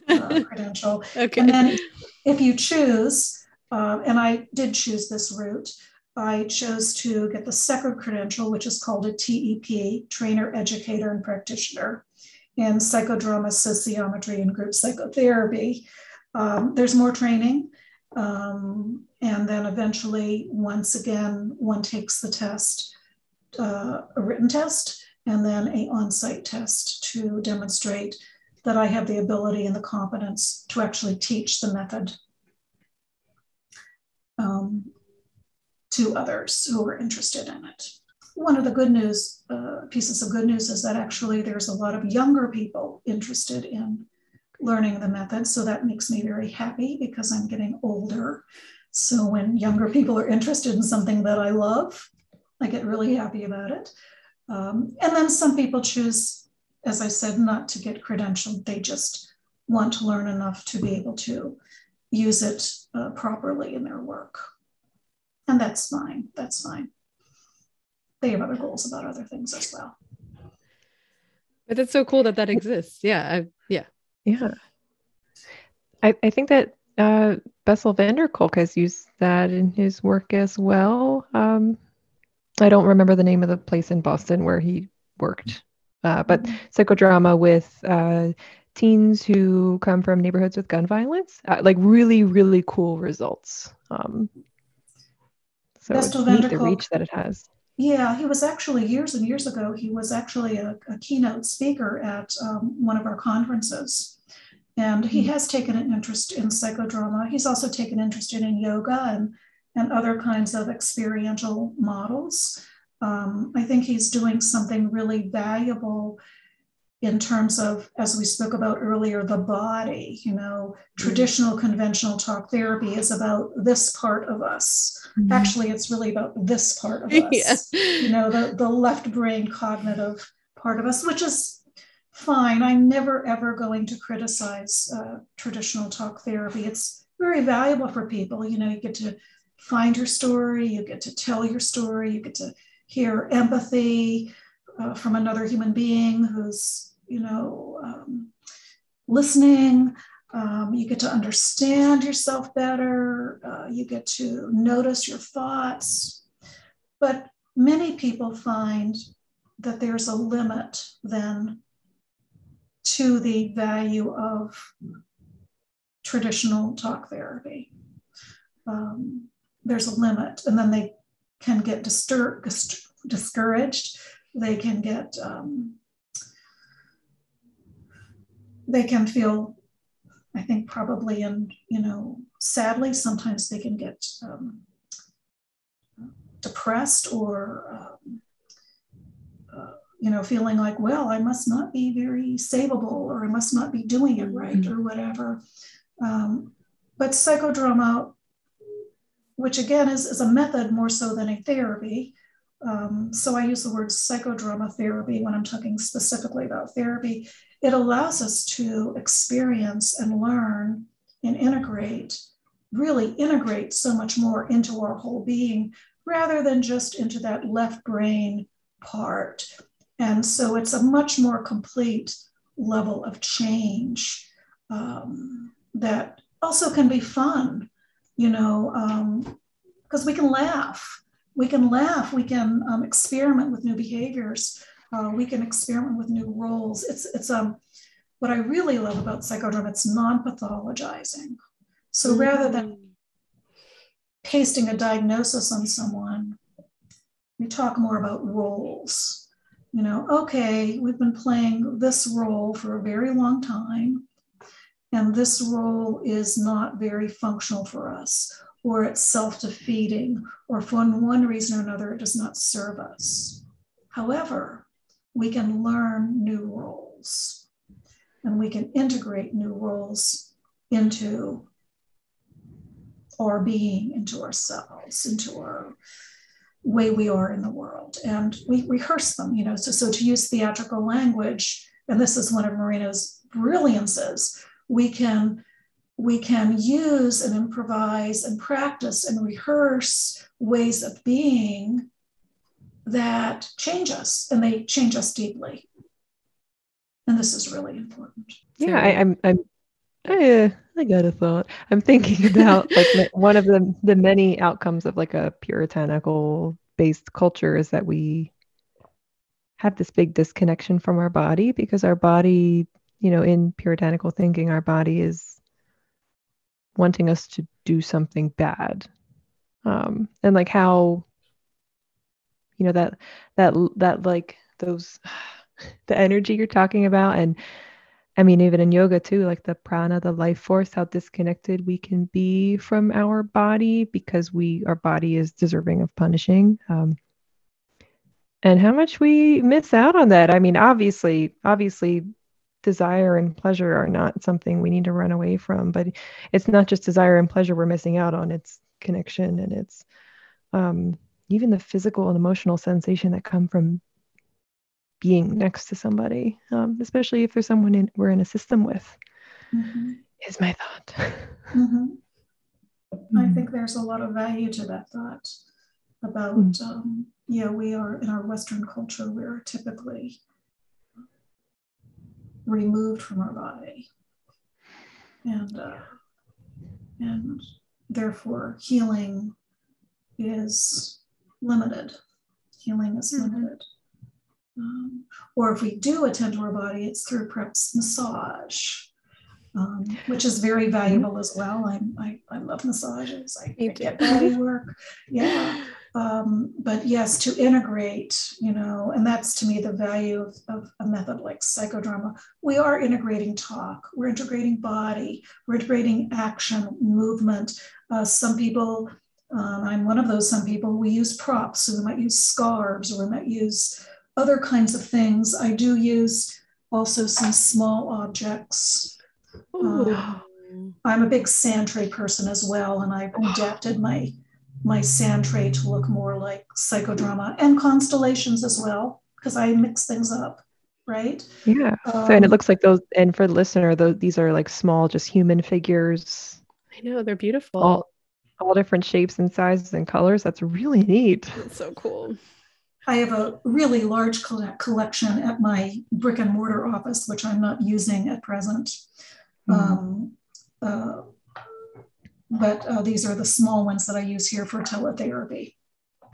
uh, [laughs] credential. Okay. And then if you choose, uh, and I did choose this route. I chose to get the second credential, which is called a TEP, Trainer, Educator, and Practitioner in Psychodrama, Sociometry, and Group Psychotherapy. Um, there's more training. Um, and then eventually, once again, one takes the test, uh, a written test, and then a on-site test to demonstrate that I have the ability and the competence to actually teach the method um, to others who are interested in it. One of the good news uh, pieces of good news is that actually there's a lot of younger people interested in learning the method. So that makes me very happy because I'm getting older. So when younger people are interested in something that I love, I get really happy about it. Um, and then some people choose, as I said, not to get credentialed. They just want to learn enough to be able to use it uh, properly in their work. And that's fine. That's fine. They have other goals about other things as well. But it's so cool that that exists. Yeah. I, yeah. Yeah. I, I think that uh, Bessel van der Kolk has used that in his work as well. Um, I don't remember the name of the place in Boston where he worked, uh, but mm-hmm. psychodrama with uh, teens who come from neighborhoods with gun violence, uh, like really, really cool results. Um, so it's neat the reach that it has. Yeah, he was actually years and years ago. He was actually a, a keynote speaker at um, one of our conferences, and he mm-hmm. has taken an interest in psychodrama. He's also taken interest in yoga and and other kinds of experiential models. Um, I think he's doing something really valuable in terms of, as we spoke about earlier, the body. You know, mm-hmm. traditional conventional talk therapy is about this part of us. Mm-hmm. Actually, it's really about this part of us. Yeah. You know, the, the left brain cognitive part of us, which is fine. I'm never ever going to criticize uh, traditional talk therapy. It's very valuable for people. You know, you get to find your story, you get to tell your story, you get to hear empathy. Uh, from another human being who's you know, um, listening. Um, you get to understand yourself better. Uh, you get to notice your thoughts. but many people find that there's a limit then to the value of traditional talk therapy. Um, there's a limit, and then they can get distur- discouraged. They can get, um, they can feel, I think, probably, and you know, sadly, sometimes they can get um, depressed or um, uh, you know feeling like well i must not be very savable or i must not be doing it right mm-hmm. or whatever um, but psychodrama which again is, is a method more so than a therapy um, so i use the word psychodrama therapy when i'm talking specifically about therapy it allows us to experience and learn and integrate really integrate so much more into our whole being rather than just into that left brain part. And so it's a much more complete level of change um, that also can be fun, you know, because um, we can laugh. We can laugh. We can um, experiment with new behaviors. Uh, we can experiment with new roles. It's it's um what I really love about psychodrama. It's non-pathologizing. So mm-hmm. rather than pasting a diagnosis on someone, we talk more about roles. You know, okay, we've been playing this role for a very long time, and this role is not very functional for us, or it's self defeating, or for one reason or another, it does not serve us. However, we can learn new roles and we can integrate new roles into our being, into ourselves, into our way we are in the world. And we rehearse them, you know. So, so to use theatrical language, and this is one of Moreno's brilliances, we can we can use and improvise and practice and rehearse ways of being that change us and they change us deeply. And this is really important. Yeah, I, am I'm, I'm I, uh, I got a thought. I'm thinking [laughs] about like one of the the many outcomes of like a puritanical based culture is that we have this big disconnection from our body because our body, you know, in puritanical thinking, our body is wanting us to do something bad. Um, and like how, you know, that that that like those [sighs] the energy you're talking about and I mean, even in yoga too, like the prana, the life force, how disconnected we can be from our body because we, our body is deserving of punishing. Um, and how much we miss out on that. I mean, obviously, obviously, desire and pleasure are not something we need to run away from, but it's not just desire and pleasure we're missing out on, it's connection and it's um, even the physical and emotional sensation that come from being next to somebody, um, especially if there's someone in, we're in a system with, mm-hmm. is my thought. Mm-hmm. Mm-hmm. [laughs] I think there's a lot of value to that thought about, mm. um, yeah, we are in our Western culture, we're typically removed from our body. And, uh, and therefore, healing is limited. Healing is mm-hmm. limited. Um, or if we do attend to our body, it's through perhaps massage, um, which is very valuable as well. I, I, I love massages. I, I get body [laughs] work. Yeah. Um, but yes, to integrate, you know, and that's to me the value of, of a method like psychodrama. We are integrating talk, we're integrating body, we're integrating action, movement. Uh, some people, um, I'm one of those, some people, we use props. So we might use scarves or we might use other kinds of things. I do use also some small objects. Um, I'm a big sand tray person as well, and I've adapted my my sand tray to look more like psychodrama and constellations as well, because I mix things up, right? Yeah. Um, so, and it looks like those, and for the listener, those these are like small, just human figures. I know they're beautiful. All, all different shapes and sizes and colors. That's really neat. That's so cool. I have a really large collection at my brick and mortar office, which I'm not using at present. Mm-hmm. Um, uh, but uh, these are the small ones that I use here for teletherapy.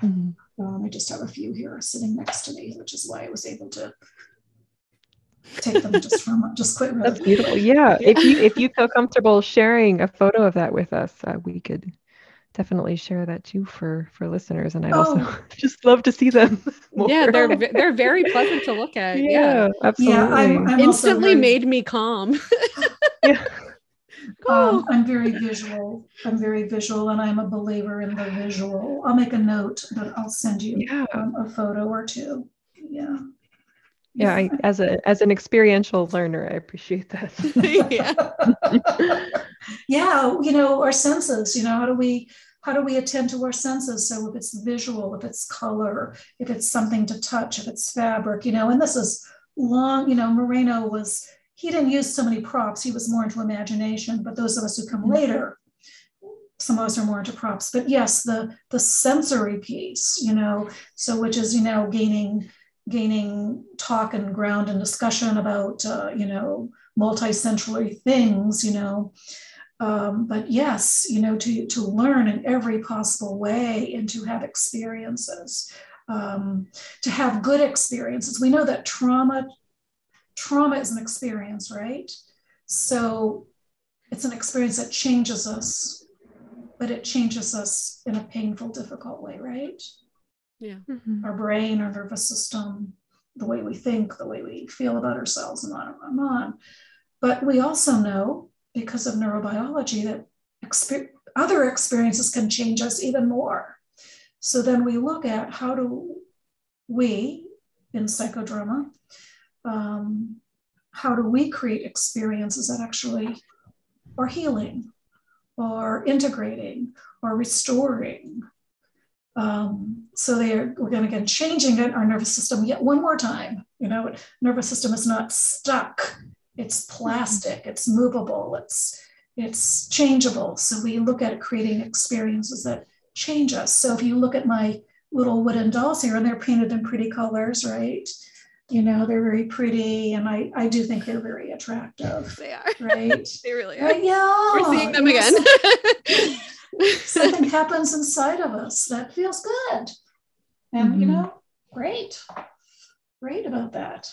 Mm-hmm. Um, I just have a few here sitting next to me, which is why I was able to take them just from [laughs] just quite That's beautiful. Yeah. If you if you feel comfortable sharing a photo of that with us, uh, we could definitely share that too for for listeners and i'd oh. also [laughs] just love to see them [laughs] more. yeah they're they're very pleasant to look at yeah, yeah. absolutely yeah, I'm, I'm instantly very... made me calm yeah um, i'm very visual i'm very visual and i'm a believer in the visual. I'll make a note but i'll send you yeah. um, a photo or two. Yeah. Yeah I, [laughs] as a as an experiential learner i appreciate that. Yeah [laughs] yeah you know our senses you know how do we how do we attend to our senses? So if it's visual if it's color if it's something to touch if it's fabric you know and this is long you know moreno was he didn't use so many props. He was more into imagination but those of us who come later some of us are more into props. But yes the the sensory piece you know so which is you know gaining gaining talk and ground and discussion about uh, you know multi-sensory things you know. Um, but yes you know to to learn in every possible way and to have experiences um, to have good experiences. We know that trauma trauma is an experience right? So it's an experience that changes us but it changes us in a painful difficult way right? Yeah. Mm-hmm. our brain our nervous system the way we think the way we feel about ourselves and on and on. But we also know because of neurobiology that exper- other experiences can change us even more. So then we look at how do we in psychodrama um, how do we create experiences that actually are healing or integrating or restoring um, so they're we're going to get changing our nervous system yet one more time. You know, nervous system is not stuck. It's plastic. It's movable. It's it's changeable. So we look at creating experiences that change us. So if you look at my little wooden dolls here, and they're painted in pretty colors, right? You know, they're very pretty, and I I do think they're very attractive. They are right. [laughs] they really are. Right? Yeah, we're seeing them again. [laughs] something [laughs] happens inside of us that feels good. And, mm-hmm. you know, great, great about that.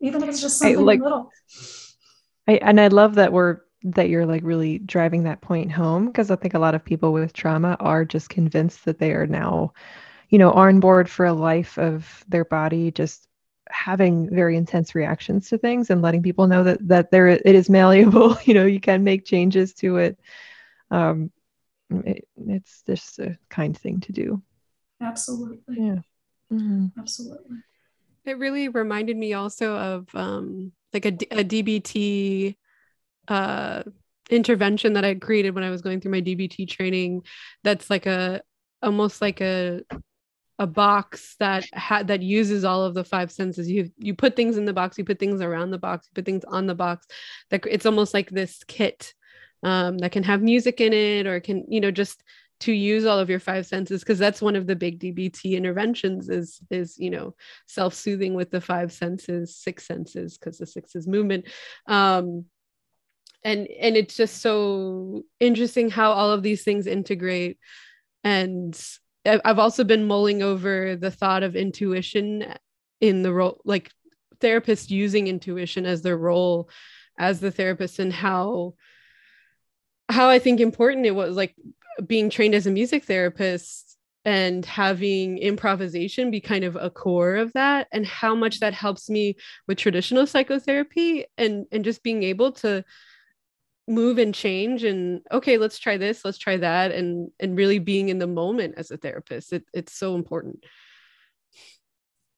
Even if it's just something I, like, little. I, and I love that we're that you're like really driving that point home because I think a lot of people with trauma are just convinced that they are now, you know, on board for a life of their body just having very intense reactions to things and letting people know that that there it is malleable [laughs] you know you can make changes to it um, it, it's just a kind thing to do. Absolutely. Yeah. Mm-hmm. Absolutely. It really reminded me also of um, like a, a DBT uh, intervention that I created when I was going through my DBT training. That's like a almost like a a box that had that uses all of the five senses. You you put things in the box, you put things around the box, you put things on the box. That it's almost like this kit um, that can have music in it or can you know just to use all of your five senses because that's one of the big dbt interventions is is you know self-soothing with the five senses six senses because the six is movement um and and it's just so interesting how all of these things integrate and i've also been mulling over the thought of intuition in the role like therapists using intuition as their role as the therapist and how how I think important it was like being trained as a music therapist and having improvisation be kind of a core of that and how much that helps me with traditional psychotherapy and and just being able to move and change and okay let's try this let's try that and and really being in the moment as a therapist it, it's so important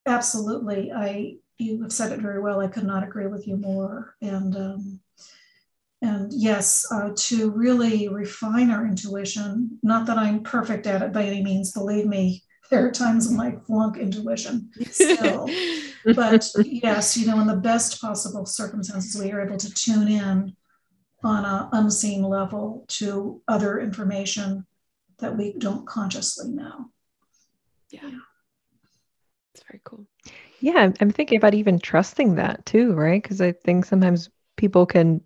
absolutely i you have said it very well i could not agree with you more and um, and yes, uh, to really refine our intuition. Not that I'm perfect at it by any means, believe me, [laughs] there are times when I flunk intuition still. [laughs] but yes, you know, in the best possible circumstances, we are able to tune in on an unseen level to other information that we don't consciously know. Yeah. It's very cool. Yeah, I'm thinking about even trusting that too, right? Because I think sometimes people can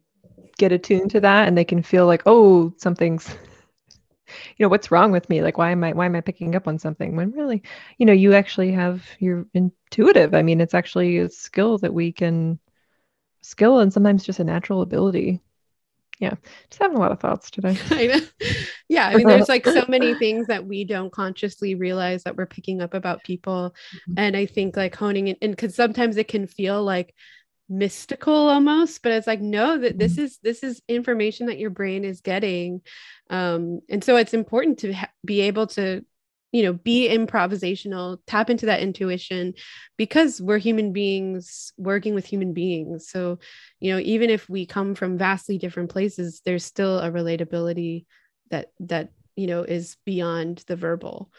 get attuned to that and they can feel like oh something's [laughs] you know what's wrong with me like why am i why am i picking up on something when really you know you actually have you're intuitive i mean it's actually a skill that we can skill and sometimes just a natural ability yeah just having a lot of thoughts today [laughs] I know. yeah i mean there's like so many [laughs] things that we don't consciously realize that we're picking up about people mm-hmm. and i think like honing it and because sometimes it can feel like mystical almost but it's like no that this mm-hmm. is this is information that your brain is getting um and so it's important to ha- be able to you know be improvisational tap into that intuition because we're human beings working with human beings. So you know even if we come from vastly different places there's still a relatability that that you know is beyond the verbal.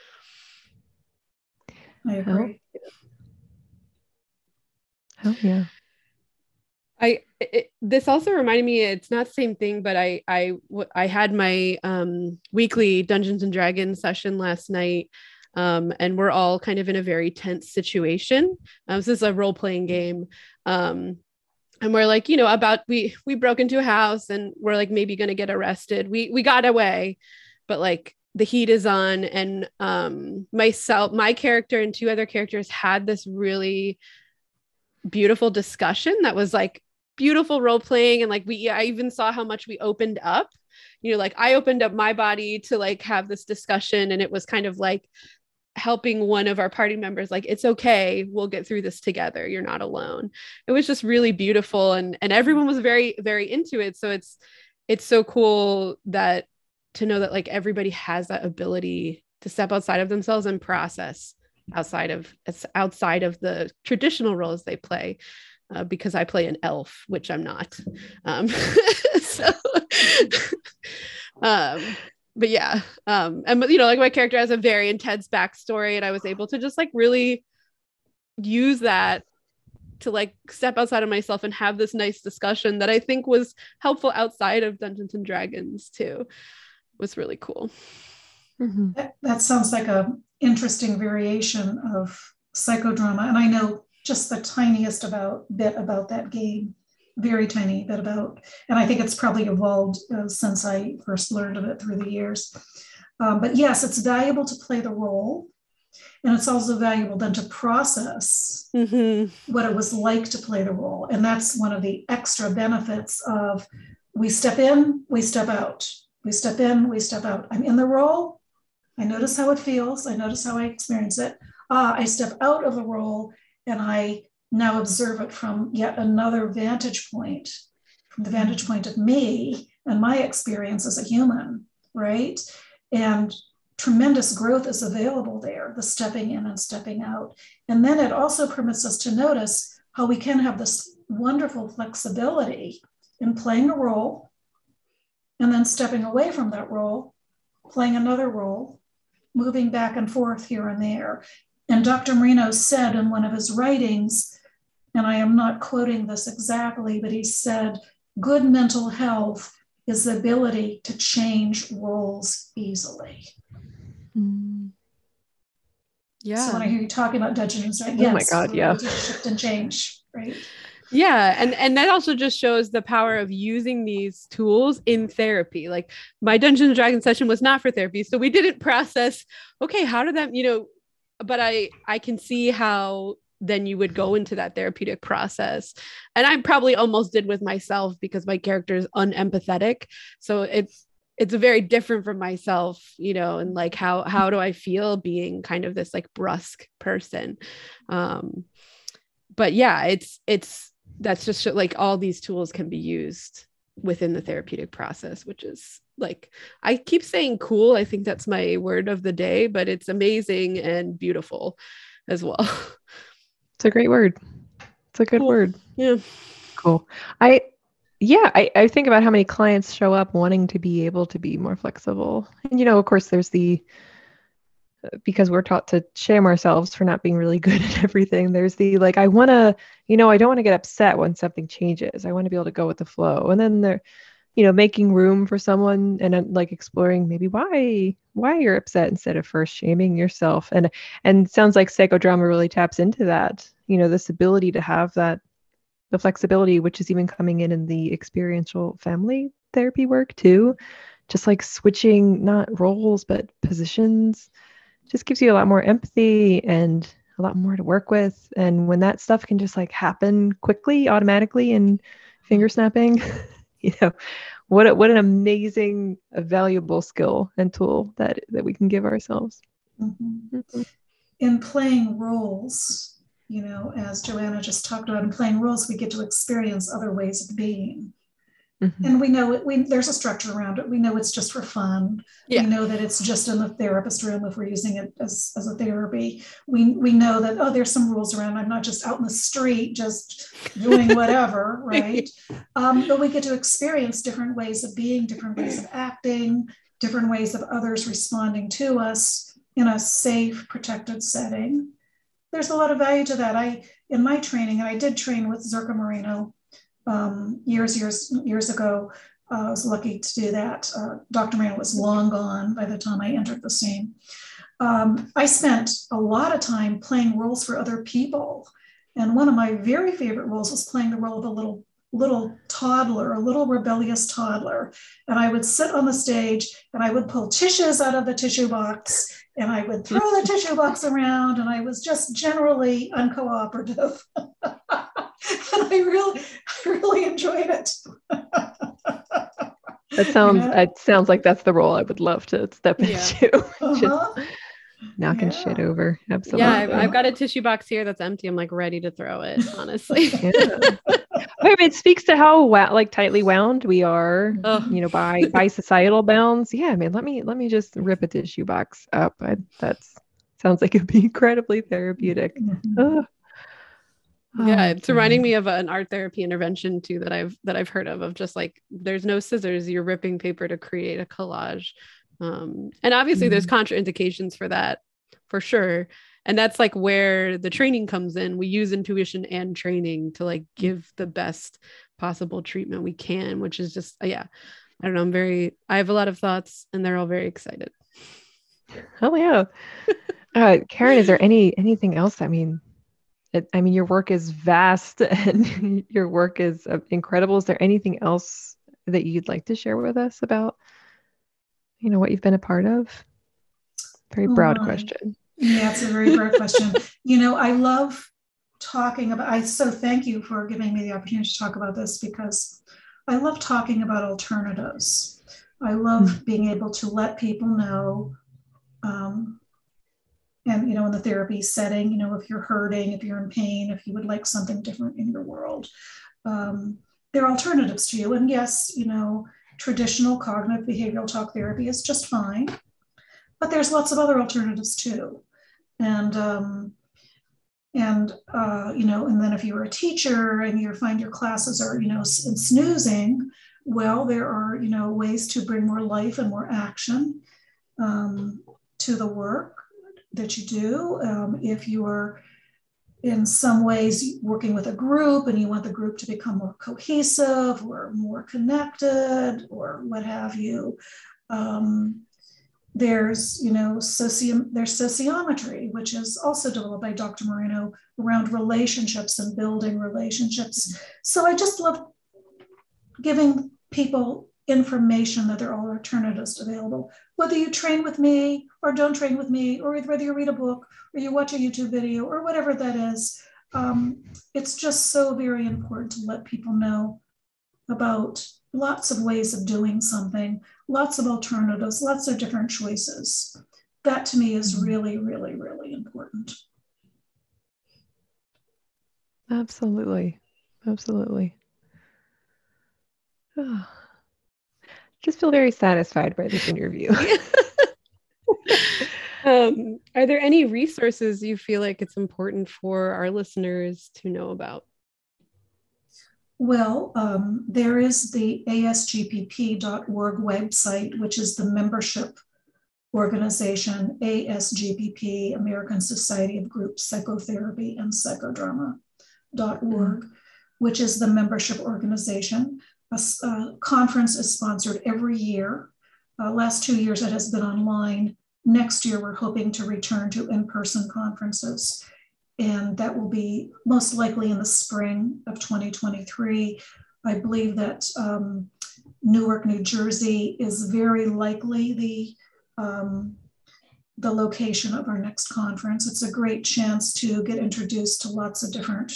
I agree. Oh, oh yeah I it, this also reminded me it's not the same thing but I I I had my um weekly Dungeons and Dragons session last night um and we're all kind of in a very tense situation. Um, this is a role playing game um and we're like you know about we we broke into a house and we're like maybe to get arrested. We we got away but like the heat is on and um myself my character and two other characters had this really beautiful discussion that was like beautiful role playing and like we I even saw how much we opened up. You know, like I opened up my body to like have this discussion and it was kind of like helping one of our party members like it's okay we'll get through this together. You're not alone. It was just really beautiful and and everyone was very very into it. So it's it's so cool that to know that like everybody has that ability to step outside of themselves and process outside of outside of the traditional roles they play uh, because I play an elf, which I'm not. Um, [laughs] so, um, but yeah, um, and you know, like my character has a very intense backstory, and I was able to just like really use that to like step outside of myself and have this nice discussion that I think was helpful outside of Dungeons and Dragons too. It was really cool. Mm-hmm. That, that sounds like a interesting variation of psychodrama, and I know just the tiniest about bit about that game, very tiny bit about, and I think it's probably evolved uh, since I first learned of it through the years. Um, but yes, it's valuable to play the role. And it's also valuable then to process mm-hmm. what it was like to play the role. And that's one of the extra benefits of we step in, we step out. We step in, we step out. I'm in the role. I notice how it feels. I notice how I experience it. Ah, I step out of the role and I now observe it from yet another vantage point, from the vantage point of me and my experience as a human, right? And tremendous growth is available there, the stepping in and stepping out. And then it also permits us to notice how we can have this wonderful flexibility in playing a role and then stepping away from that role, playing another role, moving back and forth here and there. And Dr. Moreno said in one of his writings, and I am not quoting this exactly, but he said, good mental health is the ability to change roles easily. Mm. Yeah. So when I hear you talking about Dungeons, right? Oh yes, my God, yeah. Shift and change, right? yeah and and that also just shows the power of using these tools in therapy like my dungeons and dragons session was not for therapy so we didn't process okay how did that you know but I I can see how then you would go into that therapeutic process. And I probably almost did with myself because my character is unempathetic. So it's it's very different from myself, you know, and like how how do I feel being kind of this like brusque person. Um but yeah, it's it's that's just like all these tools can be used within the therapeutic process, which is like I keep saying cool. I think that's my word of the day, but it's amazing and beautiful as well. [laughs] It's a great word. It's a good cool. word. Yeah. Cool. I yeah, I, I think about how many clients show up wanting to be able to be more flexible. And you know, of course there's the uh, because we're taught to shame ourselves for not being really [laughs] good at everything. There's the like, I want to, you know, I don't want to get upset when something changes. I want to be able to go with the flow. And then there, you know, making room for someone and uh, like exploring maybe why why you're upset instead of first shaming yourself. And and sounds like psychodrama really taps into that. You know, this ability to have that the flexibility, which is even coming in in the experiential family therapy work too just like switching not roles but positions just gives you a lot more empathy and a lot more to work with and when that stuff can just like happen quickly automatically and finger snapping [laughs] [laughs] you know what what an amazing valuable skill and tool that that we can give ourselves. Mm-hmm. in playing roles you know as joanna just talked about in playing roles we get to experience other ways of being Mm-hmm. And we know it, we, there's a structure around it. We know it's just for fun. Yeah. We know that it's just in the therapist room if we're using it as, as a therapy. We, we know that, oh, there's some rules around. I'm not just out in the street just doing [laughs] whatever, right? Um, but we get to experience different ways of being, different ways of acting, different ways of others responding to us in a safe, protected setting. There's a lot of value to that. I, in my training, and I did train with Zerka Moreno um, years, years, years ago. Uh, I was lucky to do that. Uh, Dr. Moreno was long gone by the time I entered the scene. Um, I spent a lot of time playing roles for other people. And one of my very favorite roles was playing the role of a little little toddler, a little rebellious toddler. And I would sit on the stage and I would pull tissues out of the tissue box and I would throw the tissue box around and I was just generally uncooperative. [laughs] [laughs] I really, I really enjoyed it. that sounds, yeah. it sounds like that's the role I would love to step yeah. into. [laughs] Uh-huh. Just knocking yeah. shit over. Absolutely. Yeah, I've, I've, got a tissue box here that's empty. I'm like ready to throw it, [laughs] honestly. yeah. I mean, it speaks to how like tightly wound we are, Ugh. you know, by by societal bounds. Yeah, I mean, let me let me just rip a tissue box up. I, that's sounds like it'd be incredibly therapeutic. Mm-hmm. [sighs] yeah, it's reminding me of an art therapy intervention too that I've that I've heard of of just like there's no scissors, you're ripping paper to create a collage. Um, and obviously mm-hmm. there's contraindications for that for sure. And that's like where the training comes in. We use intuition and training to like give the best possible treatment we can, which is just yeah. I don't know. I'm very I have a lot of thoughts and they're all very excited. Oh yeah. [laughs] uh, Karen, is there any anything else? I mean, it, I mean, your work is vast [laughs] and your work is uh, incredible. Is there anything else that you'd like to share with us about, you know, what you've been a part of? Very broad oh question. Yeah, it's a very broad question. [laughs] You know, I love talking about. I so thank you for giving me the opportunity to talk about this because I love talking about alternatives. I love mm-hmm. being able to let people know um, and you know in the therapy setting you know if you're hurting if you're in pain if you would like something different in your world um, there are alternatives to you. And yes you know traditional cognitive behavioral talk therapy is just fine but there's lots of other alternatives too. And um, and uh, you know and then if you're a teacher and you find your classes are you know snoozing well there are you know ways to bring more life and more action um, to the work that you do. Um, if you are in some ways working with a group and you want the group to become more cohesive or more connected or what have you. Um, there's, you know, soci- there's sociometry, which is also developed by Dr. Moreno around relationships and building relationships. So I just love giving people information that there are alternatives available. Whether you train with me or don't train with me, or whether you read a book or you watch a YouTube video or whatever that is, um, it's just so very important to let people know about lots of ways of doing something, lots of alternatives, lots of different choices. That to me is mm-hmm. really, really, really important. Absolutely. Absolutely. [sighs] Oh just feel very satisfied by this interview. [laughs] [laughs] um, are there any resources you feel like it's important for our listeners to know about? Well, um, there is the asgpp.org website, which is the membership organization, ASGPP, American Society of Group Psychotherapy and Psychodrama.org, mm-hmm. which is the membership organization. A, a conference is sponsored every year. Uh, last two years it has been online. Next year we're hoping to return to in-person conferences. And that will be most likely in the spring of 2023. I believe that um, Newark, New Jersey is very likely the um, the location of our next conference. It's a great chance to get introduced to lots of different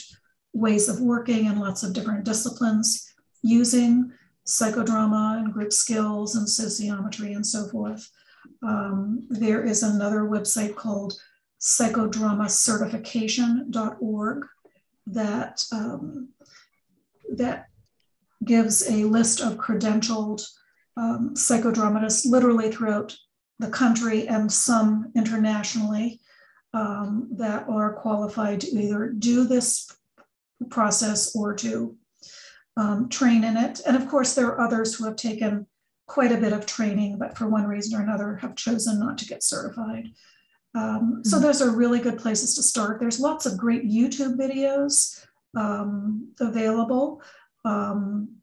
ways of working and lots of different disciplines using psychodrama and group skills and sociometry and so forth. Um, there is another website called psychodramacertification.org that um, that gives a list of credentialed um, psychodramatists literally throughout the country and some internationally um, that are qualified to either do this process or to um, train in it. And of course, there are others who have taken quite a bit of training, but for one reason or another have chosen not to get certified. Um, so mm-hmm. those are really good places to start. There's lots of great YouTube videos um, available. Um,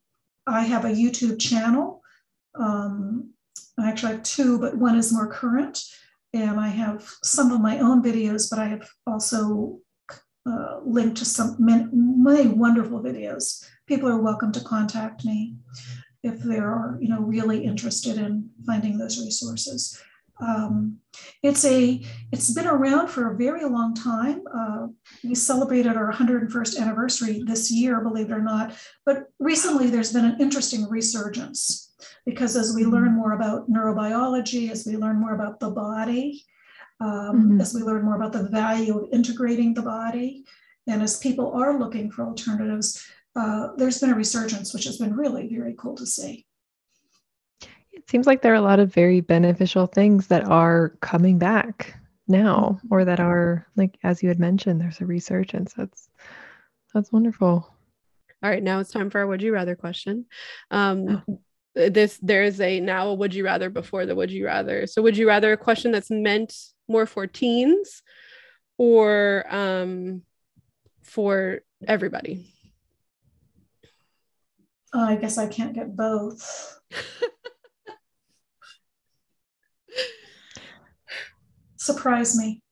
I have a YouTube channel. Um, I actually have two, but one is more current. And I have some of my own videos, but I have also uh, linked to some many, many wonderful videos. People are welcome to contact me if they are, you know, really interested in finding those resources. Um, it's a it's been around for a very long time. Uh, we celebrated our 101st anniversary this year, believe it or not. But recently, there's been an interesting resurgence because as we learn more about neurobiology, as we learn more about the body, um, mm-hmm. as we learn more about the value of integrating the body, and as people are looking for alternatives, uh, there's been a resurgence, which has been really very cool to see. It seems like there are a lot of very beneficial things that are coming back now or that are like as you had mentioned there's a resurgence. That's that's wonderful. All right now it's time for our would you rather question. Um oh. this there's a now a would you rather before the would you rather. So would you rather a question that's meant more for teens or um for everybody uh, i guess i can't get both [laughs] surprise me.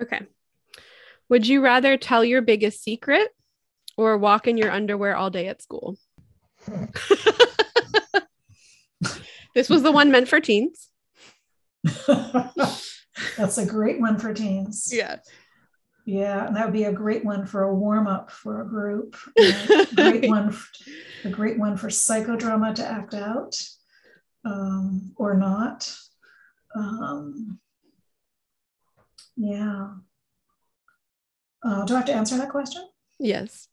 Okay. Would you rather tell your biggest secret or walk in your underwear all day at school? [laughs] this was the one meant for teens. [laughs] That's a great one for teens. Yeah. Yeah, and that would be a great one for a warm up for a group. [laughs] great one, a great one for psychodrama to act out um, or not. Um, yeah. Uh, do I have to answer that question? Yes.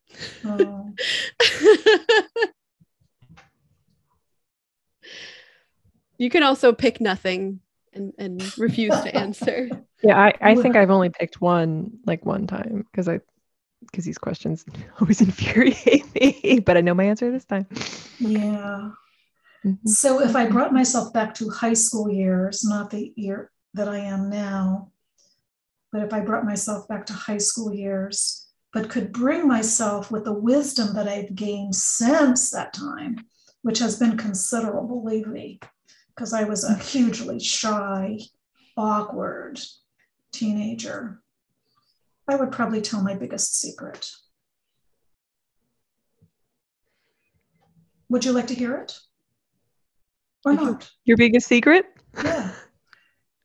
Oh. [laughs] you can also pick nothing and, and refuse to answer. [laughs] Yeah, I, I think I've only picked one like one time because I because these questions [laughs] always infuriate me, but I know my answer this time. Yeah. Mm-hmm. So if I brought myself back to high school years, not the year that I am now, but if I brought myself back to high school years, but could bring myself with the wisdom that I've gained since that time, which has been considerable, believe me, because I was a hugely shy, awkward teenager. I would probably tell my biggest secret. Would you like to hear it? Or not? Your biggest secret? Yeah. [laughs]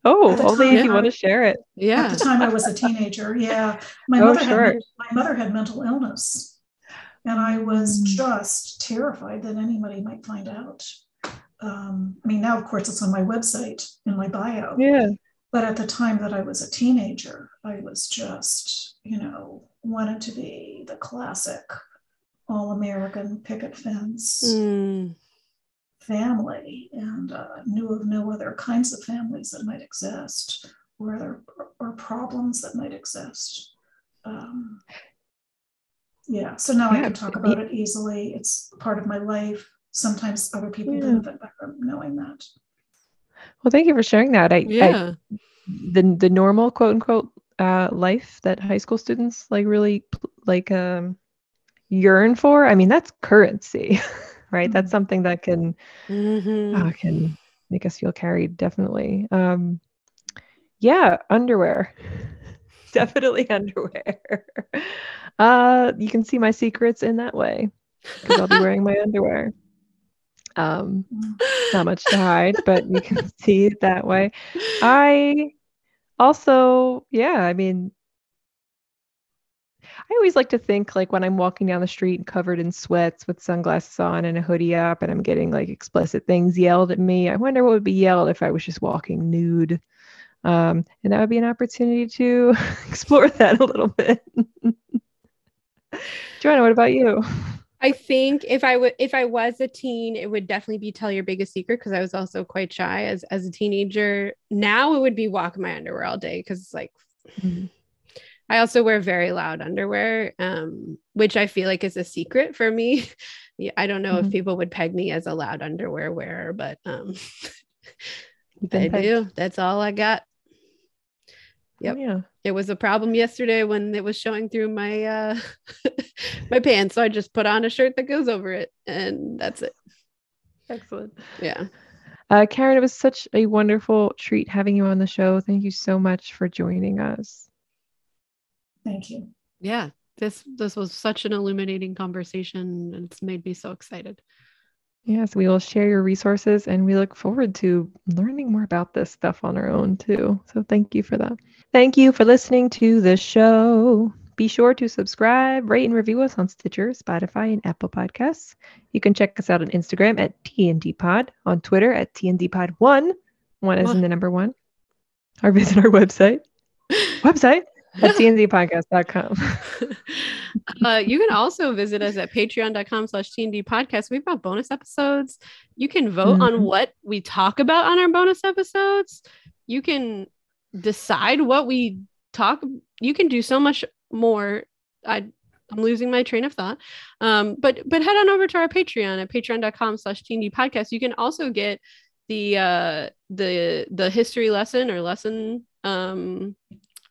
Oh, only if you want to share it. Yeah. At the time I was a teenager. Yeah. My oh, mother sure. had my mother had mental illness. And I was mm. just terrified that anybody might find out. Um, I mean, now of course it's on my website in my bio. Yeah. But at the time that I was a teenager, I was just, you know, wanted to be the classic all American picket fence. Mm family and uh, knew of no other kinds of families that might exist or other or problems that might exist. Um, yeah, so now yeah. I can talk about it easily. It's part of my life. Sometimes other people yeah. benefit from knowing that. Well, thank you for sharing that. I, yeah. I, the the normal quote unquote uh, life that high school students like really like um, yearn for. I mean, that's currency. [laughs] right? That's mm-hmm. something that can mm-hmm. uh, can make us feel carried. Definitely. Um, yeah, underwear. [laughs] Definitely underwear. [laughs] Uh, you can see my secrets in that way because I'll be wearing my underwear. Um, not much to hide, but you can [laughs] see it that way. I also, yeah, I mean, I always like to think like when I'm walking down the street covered in sweats with sunglasses on and a hoodie up and I'm getting like explicit things yelled at me. I wonder what would be yelled if I was just walking nude. Um, and that would be an opportunity to [laughs] explore that a little bit. [laughs] Joanna, what about you? I think if I would if I was a teen, it would definitely be tell your biggest secret because I was also quite shy as as a teenager. Now it would be walk in my underwear all day because it's like mm-hmm. I also wear very loud underwear, um, which I feel like is a secret for me. [laughs] yeah, I don't know mm-hmm. if people would peg me as a loud underwear wearer, but um, [laughs] pegged. do. That's all I got. Yep. Oh, yeah. It was a problem yesterday when it was showing through my uh [laughs] my pants. So I just put on a shirt that goes over it and that's it. Excellent. Yeah. Uh, Karen, it was such a wonderful treat having you on the show. Thank you so much for joining us. Thank you. Yeah, this this was such an illuminating conversation and it's made me so excited. Yes, we will share your resources and we look forward to learning more about this stuff on our own too. So thank you for that. Thank you for listening to the show. Be sure to subscribe, rate, and review us on Stitcher, Spotify, and Apple Podcasts. You can check us out on Instagram at TND Pod, on Twitter at TND Pod One, one is in the number one, or visit our website. [laughs] website at tndpodcast.com. [laughs] uh, you can also visit us at patreon.com slash tnd podcast. We've got bonus episodes. You can vote mm-hmm. on what we talk about on our bonus episodes. You can decide what we talk. You can do so much more. I I'm losing my train of thought. Um, but but head on over to our Patreon at patreon.com slash TND podcast. You can also get the uh the the history lesson or lesson um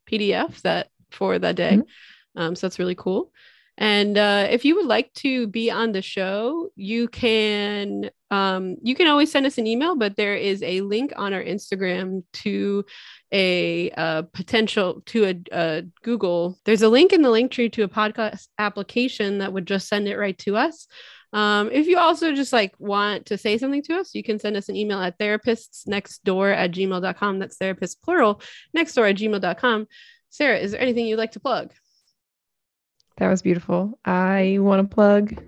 PDF that for that day. Mm-hmm. Um, so that's really cool. And uh, if you would like to be on the show, you can um, you can always send us an email, but there is a link on our Instagram to a, a potential to a, a, Google. There's a link in the link tree to a podcast application that would just send it right to us. Um, if you also just like want to say something to us, you can send us an email at therapistsnextdoor at gmail.com. That's therapist plural next door at gmail.com. Sarah, is there anything you'd like to plug? That was beautiful. I want to plug.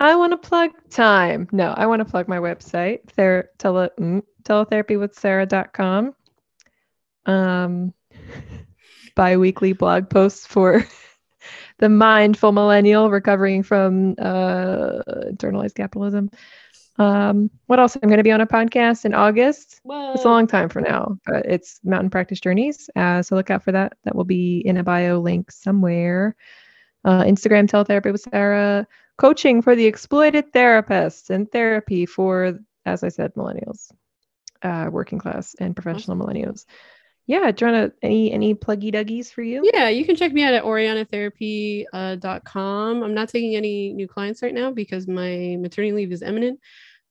I want to plug time. No, I want to plug my website, ther- tele- mm, teletherapywithsarah.com. Um, [laughs] bi-weekly blog posts for [laughs] the mindful millennial recovering from uh, internalized capitalism. Um, what else? I'm going to be on a podcast in August. Whoa. It's a long time from now, but it's Mountain Practice Journeys. Uh, so look out for that. That will be in a bio link somewhere. Uh, Instagram Teletherapy with Sarah. Coaching for the exploited therapists and therapy for, as I said, millennials, uh, working class and professional awesome. millennials yeah, Joanna, any any pluggy duggies for you? Yeah, you can check me out at orianatherapy.com. Uh, I'm not taking any new clients right now because my maternity leave is imminent.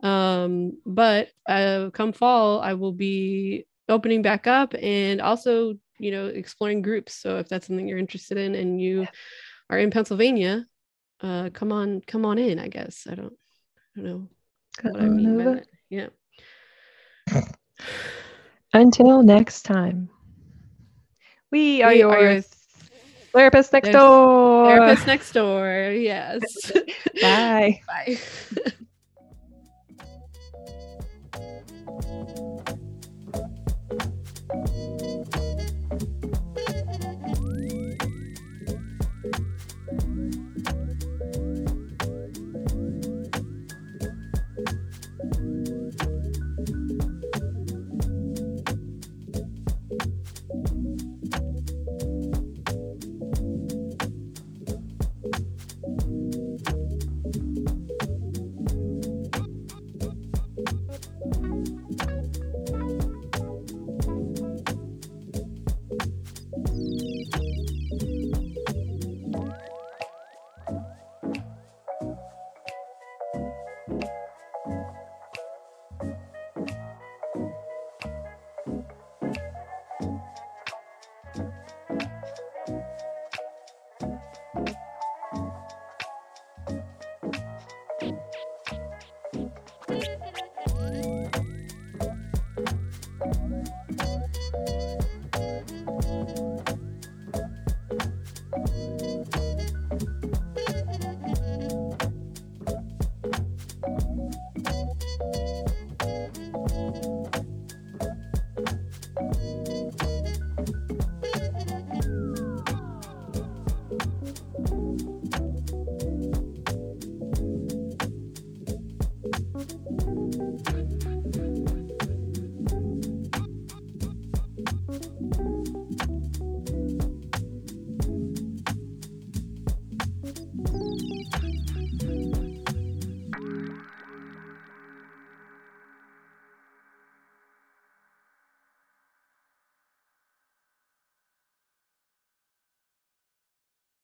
Um, but uh, come fall, I will be opening back up and also, you know, exploring groups. So if that's something you're interested in and you are in Pennsylvania, uh, come on, come on in. I guess I don't, I don't know come what I mean by that. Yeah. [laughs] Until next time, we are, we your, are your therapist next door. Therapist next door. Yes. [laughs] Bye. [laughs] Bye.